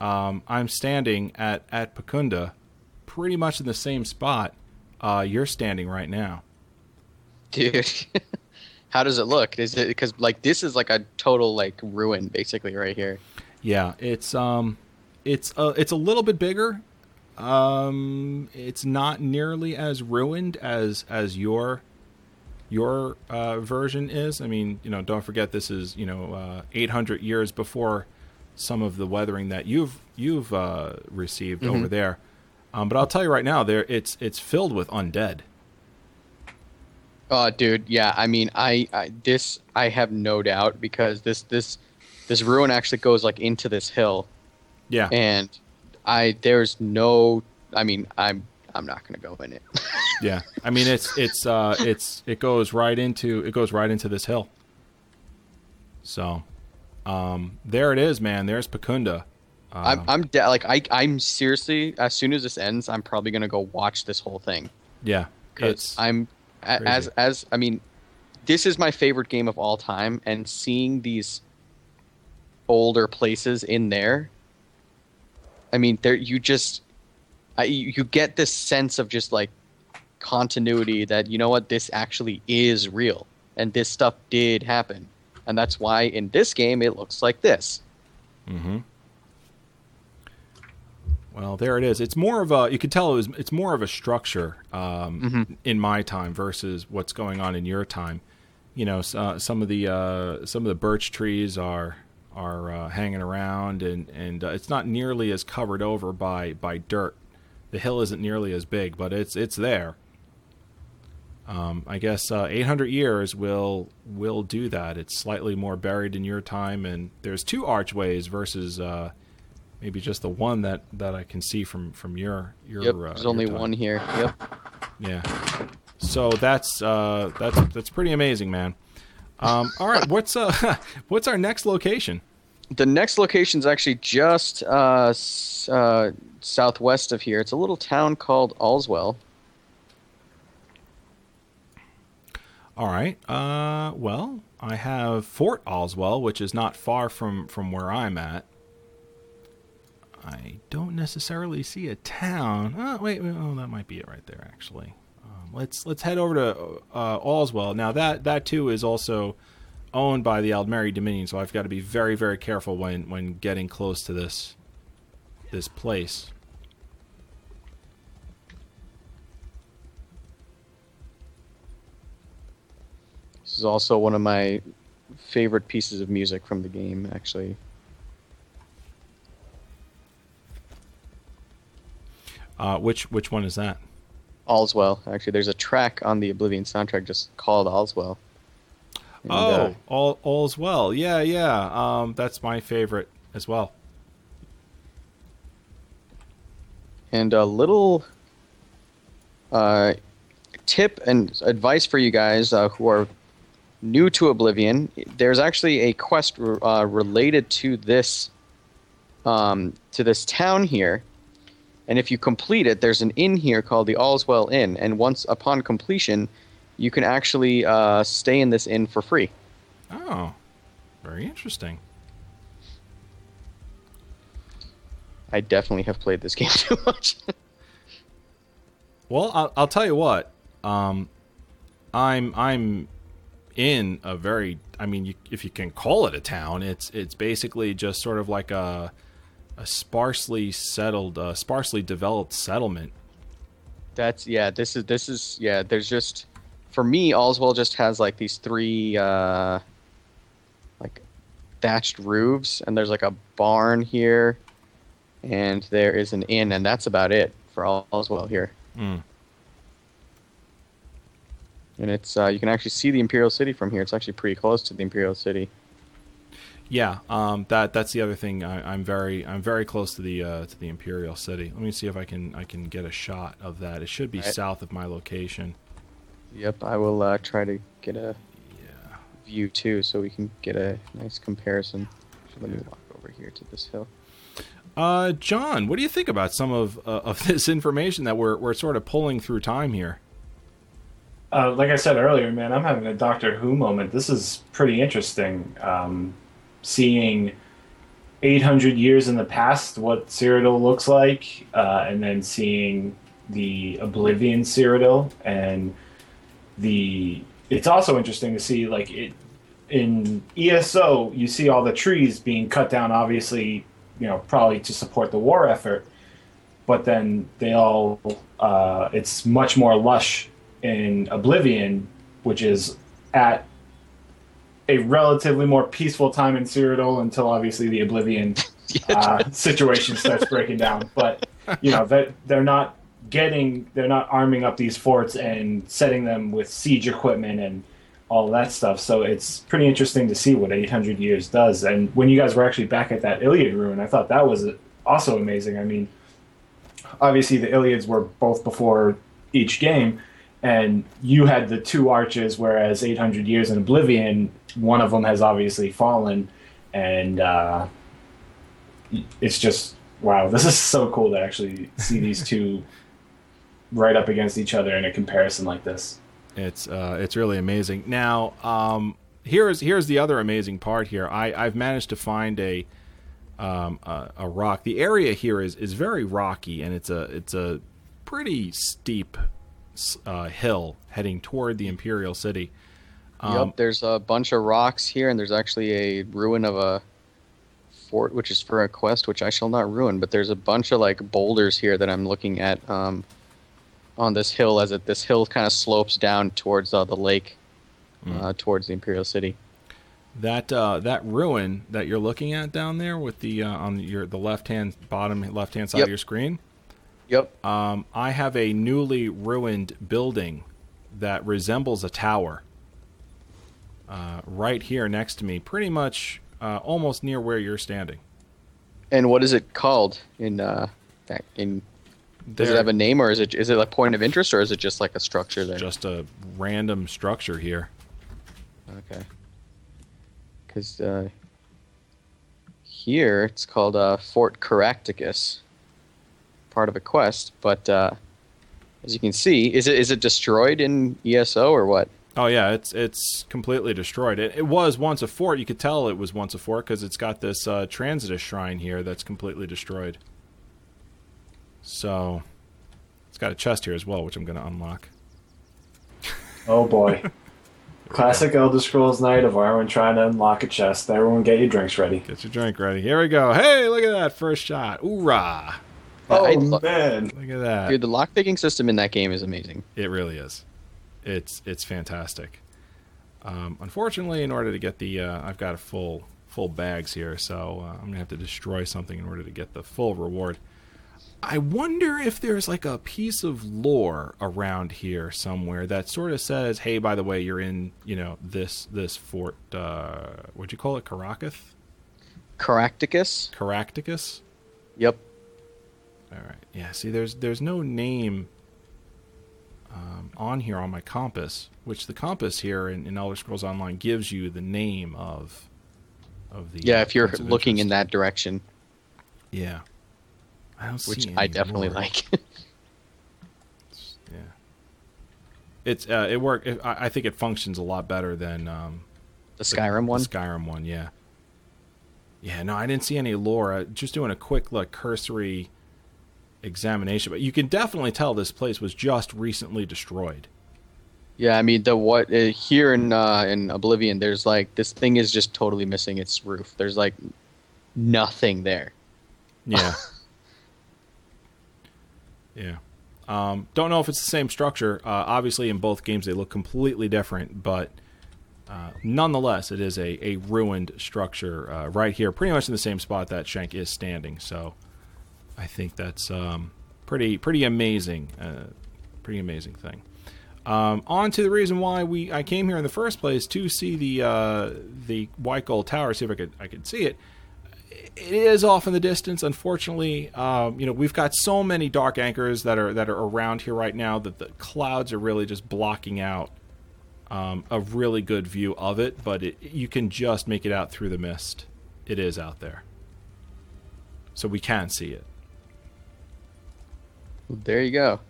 um, I'm standing at, at Piukanda, pretty much in the same spot uh, you're standing right now. Dude. How does it look? Is it because like this is like a total like ruin basically right here. Yeah, it's um, it's a, it's a little bit bigger. Um, it's not nearly as ruined as as your your uh, version is. I mean, you know, don't forget this is you know uh, 800 years before some of the weathering that you've you've uh, received over there. Um, but I'll tell you right now, there it's it's filled with undead. Oh, dude, yeah. I mean, I, I this I have no doubt because this this this ruin actually goes like into this hill, Yeah, and I there's no. I mean, I'm I'm not gonna go in it. yeah. I mean, it's it's uh, it's it goes right into it goes right into this hill. So, um, there it is, man. There's Piukanda. Uh, I'm I'm de- like I I'm seriously as soon as this ends, I'm probably gonna go watch this whole thing yeah, because I'm crazy. as as I mean, this is my favorite game of all time, and seeing these older places in there, I mean, there you just I, you you get this sense of just like continuity that you know what this actually is real and this stuff did happen, and that's why in this game it looks like this. Mm-hmm. Well, there it is. It's more of a. You could tell it was. It's more of a structure um, Mhm. in my time versus what's going on in your time. You know, uh, some of the uh, some of the birch trees are are uh, hanging around, and and uh, it's not nearly as covered over by by dirt. The hill isn't nearly as big, but it's it's there. Um, I guess uh, 800 years will will do that. It's slightly more buried in your time, and there's two archways versus uh, maybe just the one that, that I can see from from your your. Yep, uh, there's your only one here. Yep. Yeah. So that's uh, that's that's pretty amazing, man. Um, all right, what's uh what's our next location? The next location is actually just uh, s- uh, southwest of here. It's a little town called Aleswell. All right. Uh, well, I have Fort Aleswell, which is not far from from where I'm at. I don't necessarily see a town. Oh, wait, oh, that might be it right there, actually. Um, let's let's head over to uh, Aleswell. Now that that too is also owned by the Aldmeri Dominion, so I've got to be very very careful when when getting close to this this place. This is also one of my favorite pieces of music from the game, actually. Uh, which which one is that? All's Well. Actually, there's a track on the Oblivion soundtrack just called Allswell. And, oh, uh, all all's well. Yeah, yeah. Um, that's my favorite as well. and a little uh, tip and advice for you guys uh, who are new to Oblivion, there's actually a quest uh, related to this um, to this town here. And if you complete it, there's an inn here called the Aleswell Inn. And once upon completion, you can actually uh, stay in this inn for free. Oh, very interesting. I definitely have played this game too much. Well, I'll, I'll tell you what. Um, I'm I'm in a very. I mean, you, if you can call it a town, it's it's basically just sort of like a a sparsely settled, uh, sparsely developed settlement. That's yeah. This is this is yeah. There's just for me, Aleswell just has like these three uh, like thatched roofs, and there's like a barn here, and there is an inn, and that's about it for Aleswell here. Mm. And it's uh, you can actually see the Imperial City from here. It's actually pretty close to the Imperial City. Yeah, um, that that's the other thing. I, I'm very I'm very close to the uh, to the Imperial City. Let me see if I can I can get a shot of that. It should be Right. south of my location. Yep, I will uh, try to get a Yeah. view too, so we can get a nice comparison. So let me walk over here to this hill. Uh, John, what do you think about some of uh, of this information that we're we're sort of pulling through time here? Uh, like I said earlier, man, I'm having a Doctor Who moment. This is pretty interesting. Um, seeing 800 years in the past, what Cyrodiil looks like, uh, and then seeing the Oblivion Cyrodiil, and the. It's also interesting to see, like it in ESO, you see all the trees being cut down. Obviously, you know, probably to support the war effort, but then they all. Uh, it's much more lush in Oblivion, which is at a relatively more peaceful time in Cyrodiil until obviously the Oblivion uh, situation starts breaking down. But you know that they're not getting, they're not arming up these forts and setting them with siege equipment and all that stuff. So it's pretty interesting to see what 800 years does. And when you guys were actually back at that Ayleid ruin, I thought that was also amazing. I mean, obviously the Ayleids were both before each game, and you had the two arches, whereas 800 years in Oblivion, one of them has obviously fallen, and uh, it's just wow. This is so cool to actually see these two right up against each other in a comparison like this. It's uh, it's really amazing. Now, um, here's here's the other amazing part here. I I've managed to find a um, a, a rock. The area here is is very rocky, and it's a it's a pretty steep uh, hill heading toward the Imperial City. Um, yep, there's a bunch of rocks here, and there's actually a ruin of a fort, which is for a quest, which I shall not ruin. But there's a bunch of like boulders here that I'm looking at um, on this hill, as it this hill kind of slopes down towards uh, the lake, uh, towards the Imperial City. That uh, that ruin that you're looking at down there with the uh, on your the left hand bottom left hand side Yep. of your screen. Yep. Um, I have a newly ruined building that resembles a tower. Uh, right here next to me, pretty much uh, almost near where you're standing. And what is it called in uh, in? Does There- it have a name, or is it is it a point of interest, or is it just like a structure there? just a random structure here? Okay. Because uh, here it's called uh, Fort Caractacus, part of a quest. But uh, as you can see, is it is it destroyed in ESO or what? Oh yeah, it's it's completely destroyed. It, it was once a fort. You could tell it was once a fort because it's got this uh, Transitus shrine here that's completely destroyed. So it's got a chest here as well, which I'm going to unlock. Oh boy. Classic Elder Scrolls night of everyone trying to unlock a chest. Everyone get your drinks ready. Get your drink ready. Here we go. Hey, look at that first shot. Hoorah! Oh I man. Look at that. Dude, the lockpicking system in that game is amazing. It really is. It's it's fantastic. Um, unfortunately, in order to get the, uh, I've got a full full bags here, so uh, I'm gonna have to destroy something in order to get the full reward. I wonder if there's like a piece of lore around here somewhere that sort of says, "Hey, by the way, you're in, you know, this this fort. Uh, what'd you call it? Caracas? Caractacus? Caractacus? Yep. All right. Yeah. See, there's there's no name um, on here on my compass, which the compass here in, in Elder Scrolls Online gives you the name of of the Yeah, if you're looking in that direction, yeah, I don't which I definitely lore. like. Yeah, it's uh, it work. It, I, I think it functions a lot better than um, the Skyrim one. The Skyrim one, yeah. Yeah, no, I didn't see any lore. Uh, Just doing a quick, like, cursory examination, but you can definitely tell this place was just recently destroyed. Yeah, I mean the what uh, here in uh, in Oblivion, there's like this thing is just totally missing its roof. There's like nothing there. Yeah. yeah. Um, don't know if it's the same structure. Uh, obviously, in both games, they look completely different, but uh, nonetheless, it is a, a ruined structure uh, right here, pretty much in the same spot that Shank is standing. So, I think that's um, pretty pretty amazing, uh, pretty amazing thing. Um, on to the reason why we I came here in the first place to see the uh, the White Gold Tower, see if I could I could see it it is off in the distance. Unfortunately, um, you know we've got so many dark anchors that are that are around here right now that the clouds are really just blocking out um, a really good view of it. But it, you can just make it out through the mist. It is out there, so we can see it. There you go.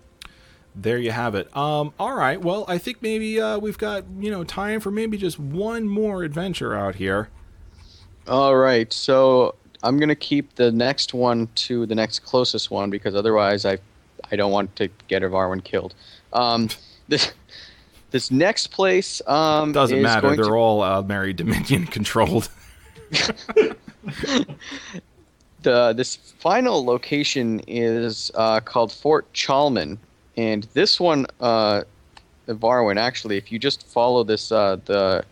There you have it. Um, all right. Well, I think maybe uh, we've got you know time for maybe just one more adventure out here. All right, so I'm gonna keep the next one to the next closest one because otherwise I I don't want to get Varwin killed. Um, this this next place um, Doesn't is matter. going They're to- all uh, Mary Dominion controlled. the this final location is uh, called Fort Chalman, and this one, uh, Varwin, actually, if you just follow this uh, the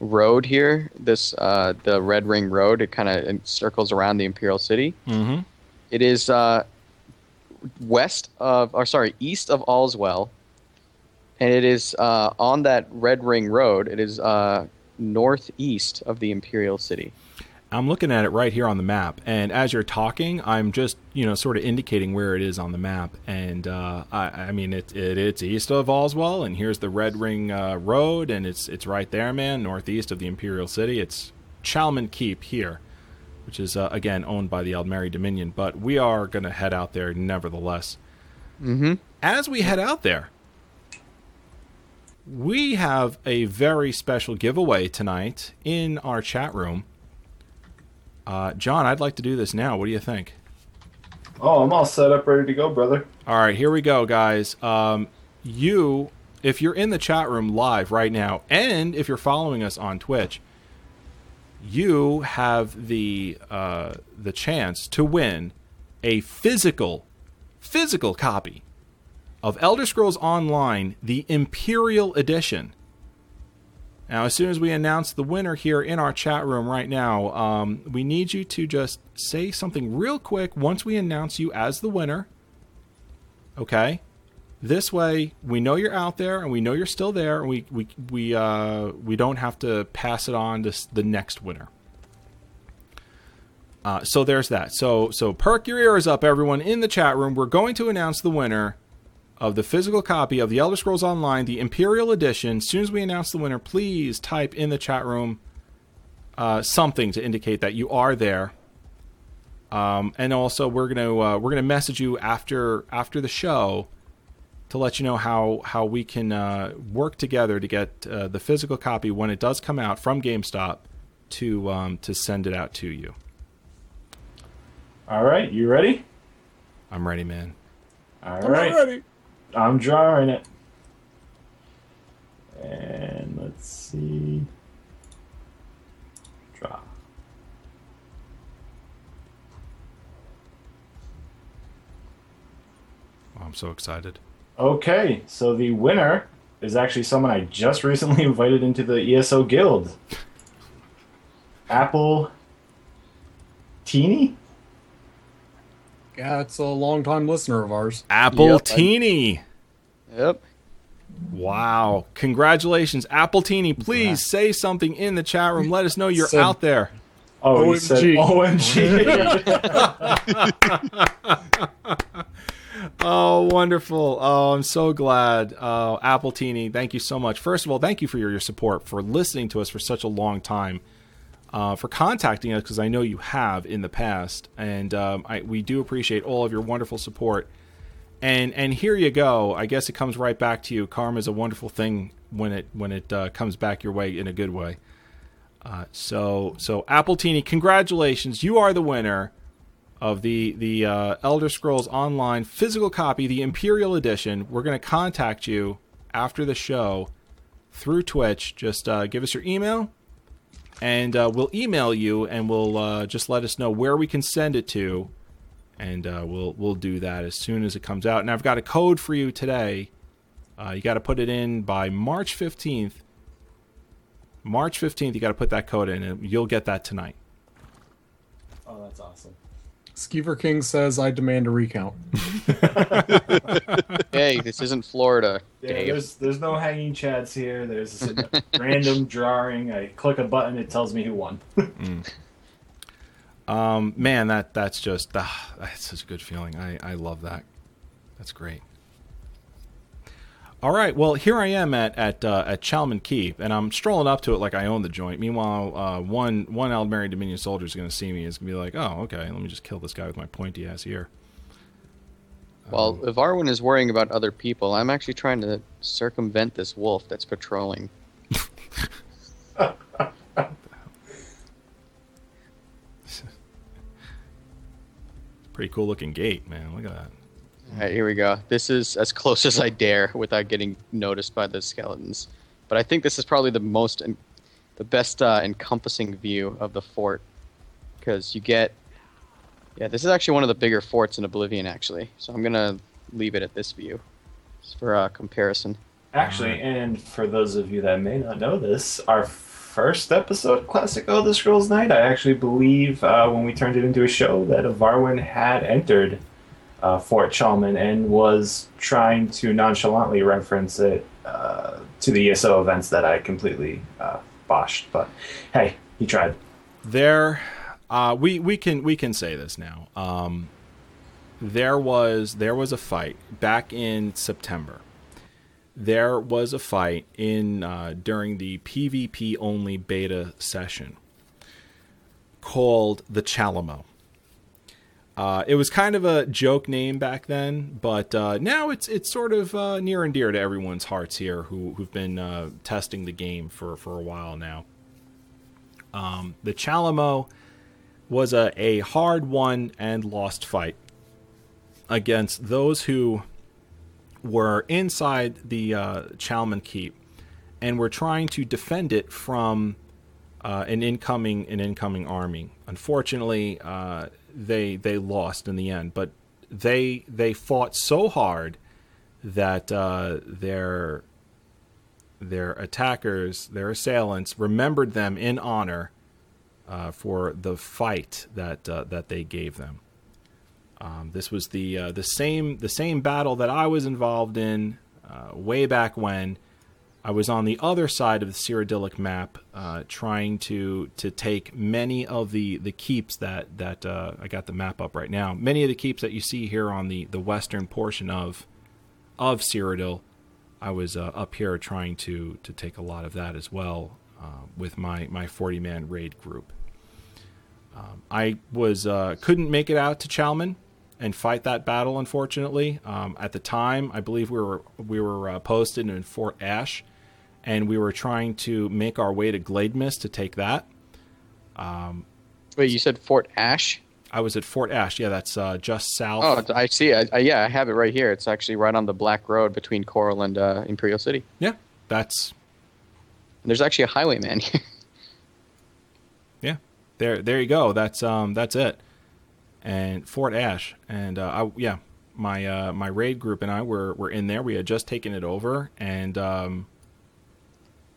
road here, this uh, the Red Ring Road, it kind of circles around the Imperial City. mm-hmm. It is uh, west of, or sorry, east of Aleswell, and it is uh, on that Red Ring Road. It is uh, northeast of the Imperial City. I'm looking at it right here on the map, and as you're talking, I'm just you know sort of indicating where it is on the map, and uh, I, I mean it, it it's east of Aleswell, and here's the Red Ring uh, Road, and it's it's right there, man, northeast of the Imperial City. It's Chalman Keep here, which is uh, again owned by the Aldmeri Dominion, but we are going to head out there nevertheless. Mm-hmm. As we head out there, we have a very special giveaway tonight in our chat room. Uh, John, I'd like to do this now. What do you think? Oh, I'm all set up, ready to go, brother. All right, here we go, guys. Um, you, if you're in the chat room live right now, and if you're following us on Twitch, you have the uh, the chance to win a physical physical copy of Elder Scrolls Online, the Imperial Edition. Now, as soon as we announce the winner here in our chat room right now, um, we need you to just say something real quick once we announce you as the winner. Okay? This way, we know you're out there and we know you're still there, and we we we uh, we don't have to pass it on to the next winner. Uh, so there's that. So so perk your ears up, everyone in the chat room. We're going to announce the winner of the physical copy of the Elder Scrolls Online, the Imperial Edition. As soon as we announce the winner, please type in the chat room uh, something to indicate that you are there. Um, and also, we're gonna uh, we're gonna message you after after the show to let you know how how we can uh, work together to get uh, the physical copy when it does come out from GameStop to um, to send it out to you. All right, you ready? I'm ready, man. All right. I'm drawing it. And let's see. Draw. Oh, I'm so excited. Okay, so the winner is actually someone I just recently invited into the ESO Guild. Apple Teeny? Yeah, it's a longtime listener of ours. Apple Yep, I- Yep. Wow. Congratulations, Apple Teeny. Please say something in the chat room. Let us know you're Said- out there. Oh, he said OMG. OMG. oh, wonderful. Oh, I'm so glad. Uh, Apple Teeny, thank you so much. First of all, thank you for your, your support, for listening to us for such a long time, uh, for contacting us, because I know you have in the past. And um, I, we do appreciate all of your wonderful support. And and here you go. I guess it comes right back to you. Karma is a wonderful thing when it when it uh, comes back your way in a good way. Uh, so so Apple Teeny, congratulations! You are the winner of the the uh, Elder Scrolls Online physical copy, the Imperial Edition. We're going to contact you after the show through Twitch. Just uh, give us your email, and uh, we'll email you, and we'll uh, just let us know where we can send it to, and uh, we'll we'll do that as soon as it comes out. And I've got a code for you today. Uh, you got to put it in by March fifteenth. March fifteenth, you got to put that code in, and you'll get that tonight. Oh, that's awesome. Skeever King says, I demand a recount. Hey, this isn't Florida, Yeah, Dave. there's there's no hanging chads here. There's a random drawing. I click a button, it tells me who won. Um, man, that that's just ah, that's such a good feeling. I I love that. That's great. All right, well here I am at at uh, at Chalman Keep, and I'm strolling up to it like I own the joint. Meanwhile, uh, one one Aldmeri Dominion soldier is going to see me. Is going to be like, oh, okay, let me just kill this guy with my pointy ass ear. Well, if Arwen is worrying about other people, I'm actually trying to circumvent this wolf that's patrolling. Pretty cool looking gate, man. Look at that. All right, here we go. This is as close as I dare without getting noticed by the skeletons. But I think this is probably the most, en- the best uh, encompassing view of the fort, because you get, yeah, this is actually one of the bigger forts in Oblivion, actually. So I'm gonna leave it at this view, just for uh, comparison. Actually, and for those of you that may not know this, our first episode of Classic Elder Scrolls Night, I actually believe uh, when we turned it into a show that Varwin had entered uh, Fort Chalman and was trying to nonchalantly reference it uh, to the ESO events that I completely uh, botched. But hey, he tried. there uh, we we can we can say this now um, there was there was a fight back in September there was a fight in uh, during the PvP only beta session called the Chalamo. Uh, it was kind of a joke name back then, but uh, now it's it's sort of uh, near and dear to everyone's hearts here who who've been uh, testing the game for for a while now. Um, the Chalamo was a, a hard won and lost fight against those who were inside the uh, Chalman Keep and were trying to defend it from uh, an incoming an incoming army. Unfortunately, uh, they they lost in the end, but they they fought so hard that uh, their their attackers, their assailants, remembered them in honor uh, for the fight that uh, that they gave them. Um, this was the uh, the same the same battle that I was involved in uh, way back when. I was on the other side of the Cyrodiilic map, uh, trying to to take many of the, the keeps that that uh, I got the map up right now. Many of the keeps that you see here on the, the western portion of of Cyrodiil, I was uh, up here trying to to take a lot of that as well uh, with my my forty man raid group. Um, I was uh, couldn't make it out to Chalman and fight that battle. Unfortunately, um, at the time, I believe we were we were uh, posted in Fort Ash, and we were trying to make our way to Glademist to take that. Wait, you said Fort Ash? I was at Fort Ash. Yeah, that's uh, just south. Oh, I see. I, I, yeah, I have it right here. It's actually right on the Black Road between Chorrol and uh, Imperial City. Yeah, that's And there's actually a highwayman here. yeah. There, there you go. That's um, that's it. And Fort Ash, and uh, I, yeah, my uh, my raid group and I were were in there. We had just taken it over, and um,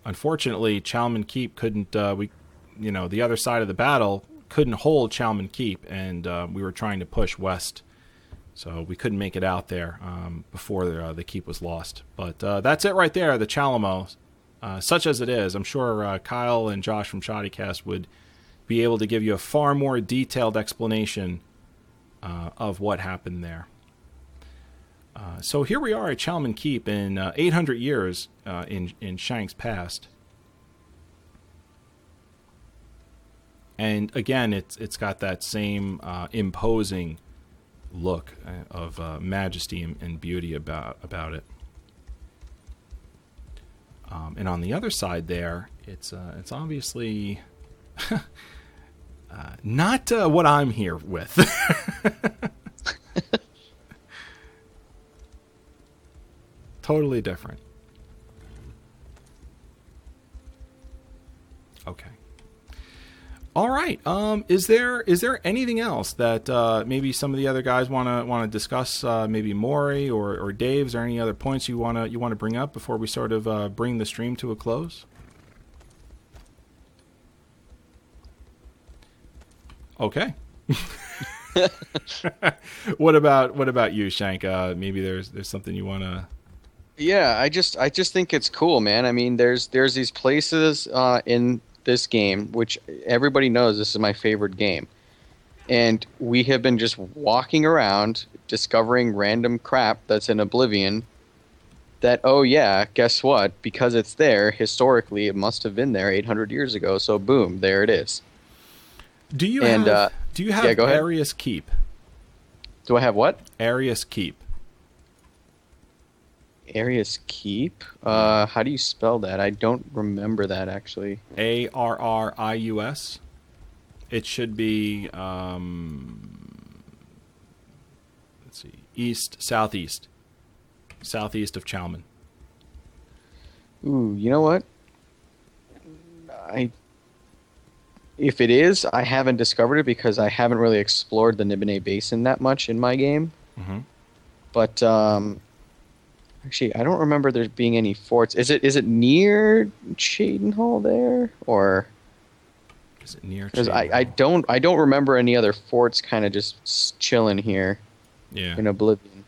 unfortunately, Chalman Keep couldn't. Uh, we, you know, the other side of the battle couldn't hold Chalman Keep, and uh, we were trying to push west, so we couldn't make it out there um, before the, uh, the keep was lost. But uh, that's it right there, the Chalamo. Uh, such as it is, I'm sure uh, Kyle and Josh from Shoddycast would be able to give you a far more detailed explanation of what happened there. Uh, so here we are at Chalman Keep in uh, 800 years uh, in in Shank's past, and again, it's it's got that same uh, imposing look uh, of majesty and, and beauty about about it. Um, and on the other side there, it's it's obviously not what I'm here with. totally different. Okay. All right. Um, is there is there anything else that uh, maybe some of the other guys want to want to discuss? Uh, maybe Maury or, or Dave's or any other points you want to you want to bring up before we sort of uh, bring the stream to a close? Okay. what about what about you, Shank? Uh, maybe there's there's something you want to. Yeah, I just I just think it's cool, man. I mean, there's there's these places uh, in this game which everybody knows this is my favorite game, and we have been just walking around discovering random crap that's in Oblivion. That oh yeah, guess what? Because it's there historically, it must have been there 800 years ago. So boom, there it is. Do you And, have uh, do you have yeah, go ahead. Arrius Keep? Do I have what? Arrius Keep. Arrius Keep? Uh, how do you spell that? I don't remember that actually. A R R I U S. It should be um, let's see, east southeast, southeast of Chalman. Ooh, you know what? I if it is, I haven't discovered it because I haven't really explored the Nibene Basin that much in my game. Mhm. But um, actually, I don't remember there being any forts. Is it is it near Cheydinhal there, or Is it near? because I, I don't I don't remember any other forts kind of just chilling here Yeah. in Oblivion.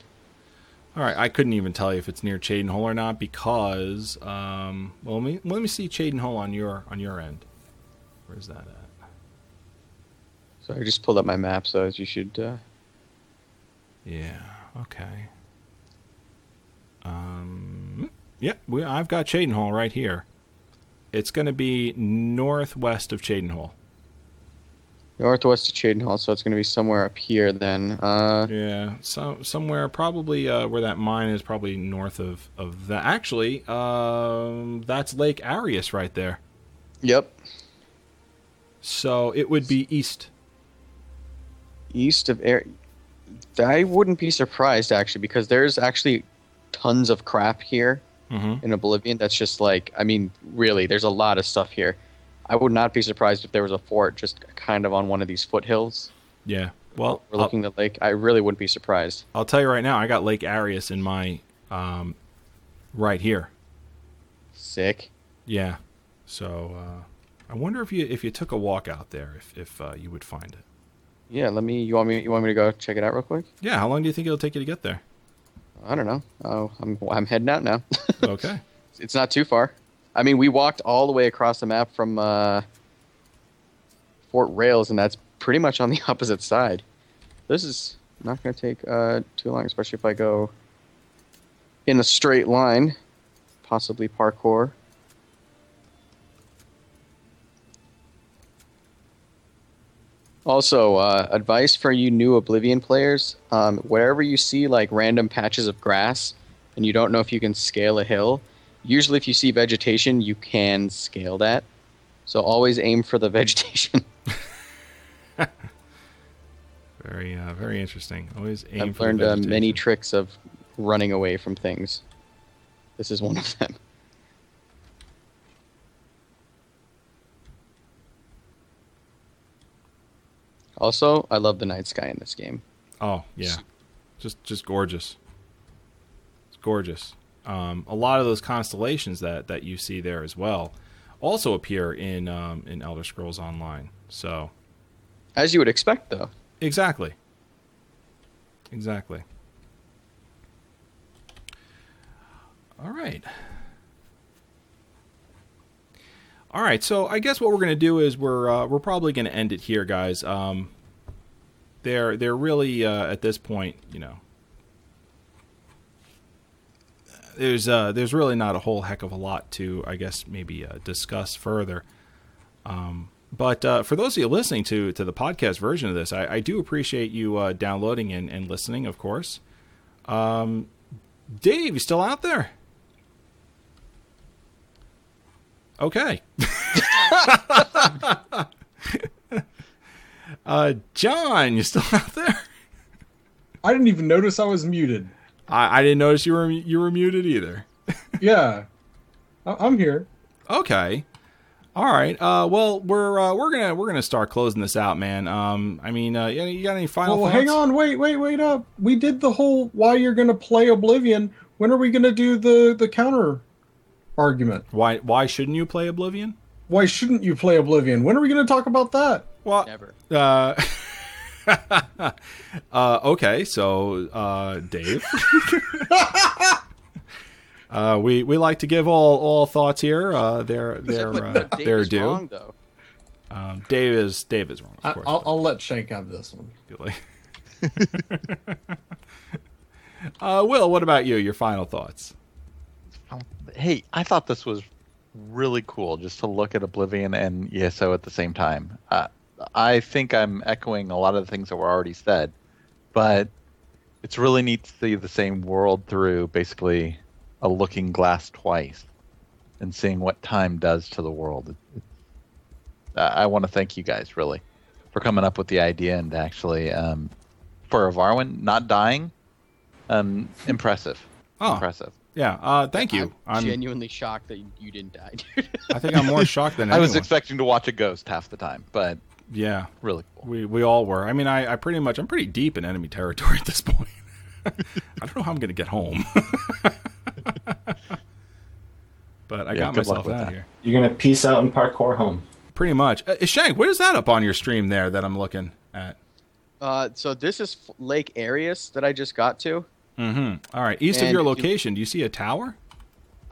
All right. I couldn't even tell you if it's near Cheydinhal or not because um, well, let me let me see Cheydinhal on your on your end. Where's that at? So I just pulled up my map, so as you should. Uh, Yeah. Okay. Um. Yeah, we, I've got Cheydinhal right here. It's going to be northwest of Cheydinhal. northwest of Cheydinhal, so it's going to be somewhere up here then. Uh, Yeah, so somewhere probably uh, where that mine is, probably north of of that. Actually, um, that's Lake Arrius right there. yep. So it would be east. east of air i wouldn't be surprised actually because there's actually tons of crap here Mm-hmm. in oblivion that's just like i mean really there's a lot of stuff here i would not be surprised if there was a fort just kind of on one of these foothills Yeah. Well, we're looking at lake i really wouldn't be surprised I'll tell you right now, I got Lake Arrius in my um, right here. sick Yeah. So uh, I wonder if you if you took a walk out there, if if uh, you would find it. yeah let me you want me you want me to go check it out real quick Yeah. How long do you think it'll take you to get there? I don't know oh i'm i'm heading out now Okay. it's not too far i mean we walked all the way across the map from uh fort Rayles and that's pretty much on the opposite side this is not going to take uh, too long, especially if I go in a straight line, possibly parkour. Also, uh, advice for you new Oblivion players: um, wherever you see like random patches of grass, and you don't know if you can scale a hill, usually if you see vegetation, you can scale that. So always aim for the vegetation. Very uh, very interesting. Always aim I've learned uh, many tricks of running away from things. This is one of them. Also, I love the night sky in this game. Oh yeah, just just gorgeous. It's gorgeous. Um, a lot of those constellations that that you see there as well also appear in um, in Elder Scrolls Online. So As you would expect, though. exactly, exactly. All right. All right, so I guess what we're going to do is we're uh, we're probably going to end it here, guys. Um, they're they're really uh, at this point, you know, there's uh, there's really not a whole heck of a lot to, I guess, maybe uh, discuss further. Um, but uh, for those of you listening to to the podcast version of this, I, I do appreciate you uh, downloading and, and listening, of course. Um, Dave, you still out there? Okay. uh, John, you still out there? I didn't even notice I was muted. I, I didn't notice you were you were muted either. Yeah, I- I'm here. Okay. All right. Uh, well, we're uh, we're gonna we're gonna start closing this out, man. Um, I mean, uh, you you got any final? Well, thoughts? hang on, wait, wait, wait up. We did the whole why you're gonna play Oblivion. When are we gonna do the the counter argument? Why why shouldn't you play Oblivion? Why shouldn't you play Oblivion? When are we gonna talk about that? Well, Never. uh, uh, okay. So, uh, Dave, uh, we we like to give all all thoughts here. Uh, their their But- uh, but Dave their is due. wrong, though. Um, Dave is Dave is wrong. Of I, course. I'll, I'll let Shank have this one. Uh, Will, what about you? Your final thoughts? Hey, I thought this was really cool just to look at Oblivion and ESO at the same time. Uh, I think I'm echoing a lot of the things that were already said, but it's really neat to see the same world through basically a looking glass twice and seeing what time does to the world. I I want to thank you guys really for coming up with the idea and actually um, for Evarwyn not dying. Um, impressive. Oh, Impressive. Yeah. Uh, thank you. I'm I'm, genuinely shocked that you didn't die, dude. I think I'm more shocked than I was expecting to watch a ghost half the time, but yeah, really cool. we we all were. I mean, I, I pretty much I'm pretty deep in enemy territory at this point. I don't know how I'm going to get home. but I Yeah, got myself out that. here. You're gonna peace out and parkour home. Pretty much. Uh, Shank, what is that up on your stream there that I'm looking at? Uh, so this is Lake Arrius that I just got to. Mm-hmm. All right. East of your location, do you see a tower?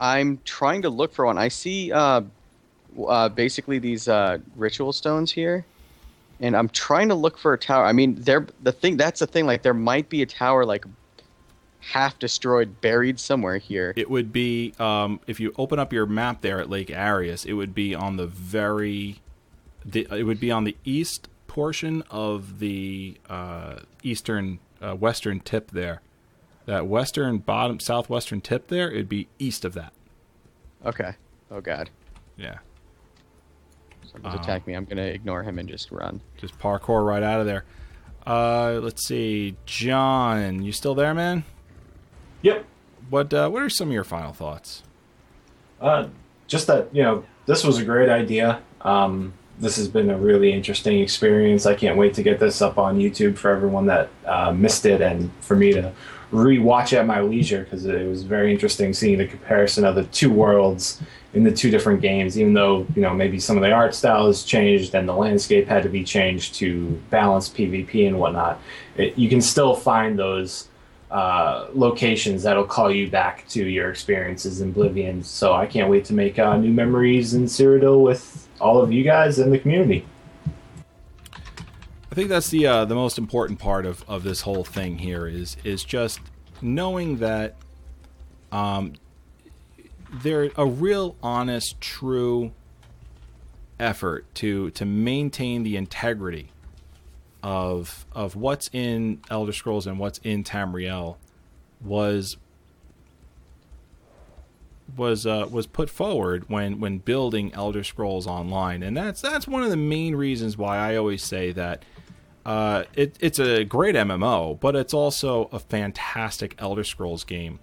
I'm trying to look for one. I see uh, uh, basically these uh, ritual stones here, and I'm trying to look for a tower. I mean, there the thing that's the thing. Like there might be a tower like half destroyed, buried somewhere here. It would be um, if you open up your map there at Lake Arrius. It would be on the very, the, it would be on the east portion of the uh, eastern uh, western tip there. That western bottom southwestern tip there, it'd be east of that. Okay. Oh God. Yeah, Someone's Um, attacked me. I'm gonna ignore him and just run. just parkour right out of there. Uh, let's see, John, you still there, man? Yep. What uh, What are some of your final thoughts? Uh, just that you know, this was a great idea. Um, this has been a really interesting experience. I can't wait to get this up on YouTube for everyone that uh, missed it, and for me to rewatch at my leisure because it was very interesting seeing the comparison of the two worlds in the two different games. Even though you know maybe some of the art styles changed and the landscape had to be changed to balance PvP and whatnot, it, you can still find those uh, locations that'll call you back to your experiences in Oblivion. So I can't wait to make uh, new memories in Cyrodiil with all of you guys in the community. I think that's the uh, the most important part of, of this whole thing here is is just knowing that um, there a real honest, true effort to to maintain the integrity of of what's in Elder Scrolls and what's in Tamriel was was uh, was put forward when when building Elder Scrolls Online, and that's that's one of the main reasons why I always say that uh, it, it's a great MMO, but it's also a fantastic Elder Scrolls game,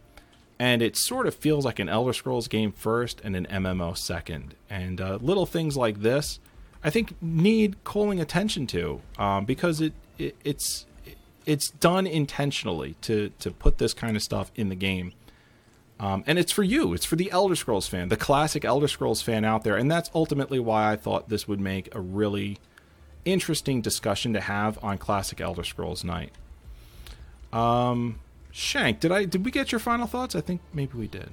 and it sort of feels like an Elder Scrolls game first and an MMO second, and uh, little things like this, I think, need calling attention to um, because it, it it's it's done intentionally to to put this kind of stuff in the game. Um, and it's for you. It's for the Elder Scrolls fan, the classic Elder Scrolls fan out there. And that's ultimately why I thought this would make a really interesting discussion to have on classic Elder Scrolls Night. Um, Shank, did I did we get your final thoughts? I think maybe we did.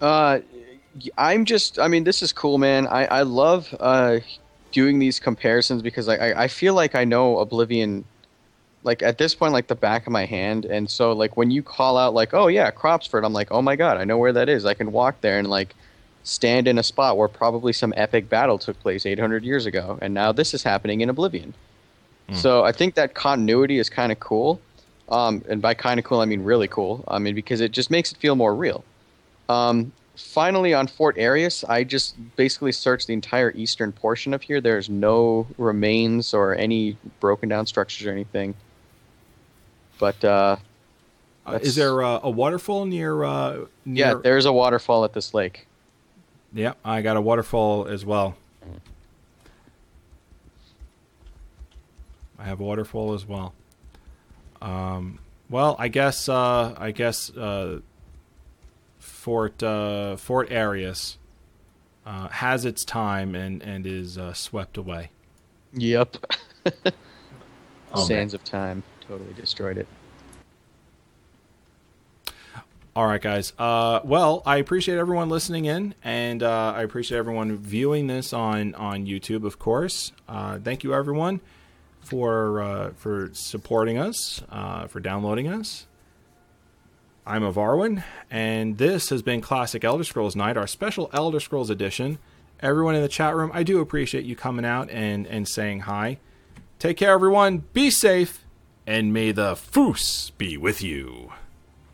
Uh, I'm just. I mean, this is cool, man. I I love uh doing these comparisons because I I, I feel like I know Oblivion like at this point like the back of my hand, and so like when you call out like, oh yeah, Cropsford, I'm like, oh my god, I know where that is. I can walk there and like stand in a spot where probably some epic battle took place 800 years ago, and now this is happening in Oblivion. So I think that continuity is kind of cool, um, and by kind of cool I mean really cool. I mean because it just makes it feel more real. Um, finally, on Fort Arrius, I just basically searched the entire eastern portion of here. There's no remains or any broken down structures or anything. But uh, Uh, is there uh, a waterfall near? Uh, near yeah, there's a waterfall at this lake. Yeah, I got a waterfall as well. I have a waterfall as well. Um, well, I guess uh, I guess uh, Fort uh, Fort Arrius uh, has its time and and is uh, swept away. Yep. Oh, man. Sands of Time totally destroyed it. All right, guys. Uh, well, I appreciate everyone listening in, and uh, I appreciate everyone viewing this on on YouTube, of course. Uh, thank you, everyone, for uh, for supporting us, uh, for downloading us. I'm Evarwyn, and this has been Classic Elder Scrolls Night, our special Elder Scrolls edition. Everyone in the chat room, I do appreciate you coming out and and saying hi. Take care, everyone. Be safe, and may the Foos be with you.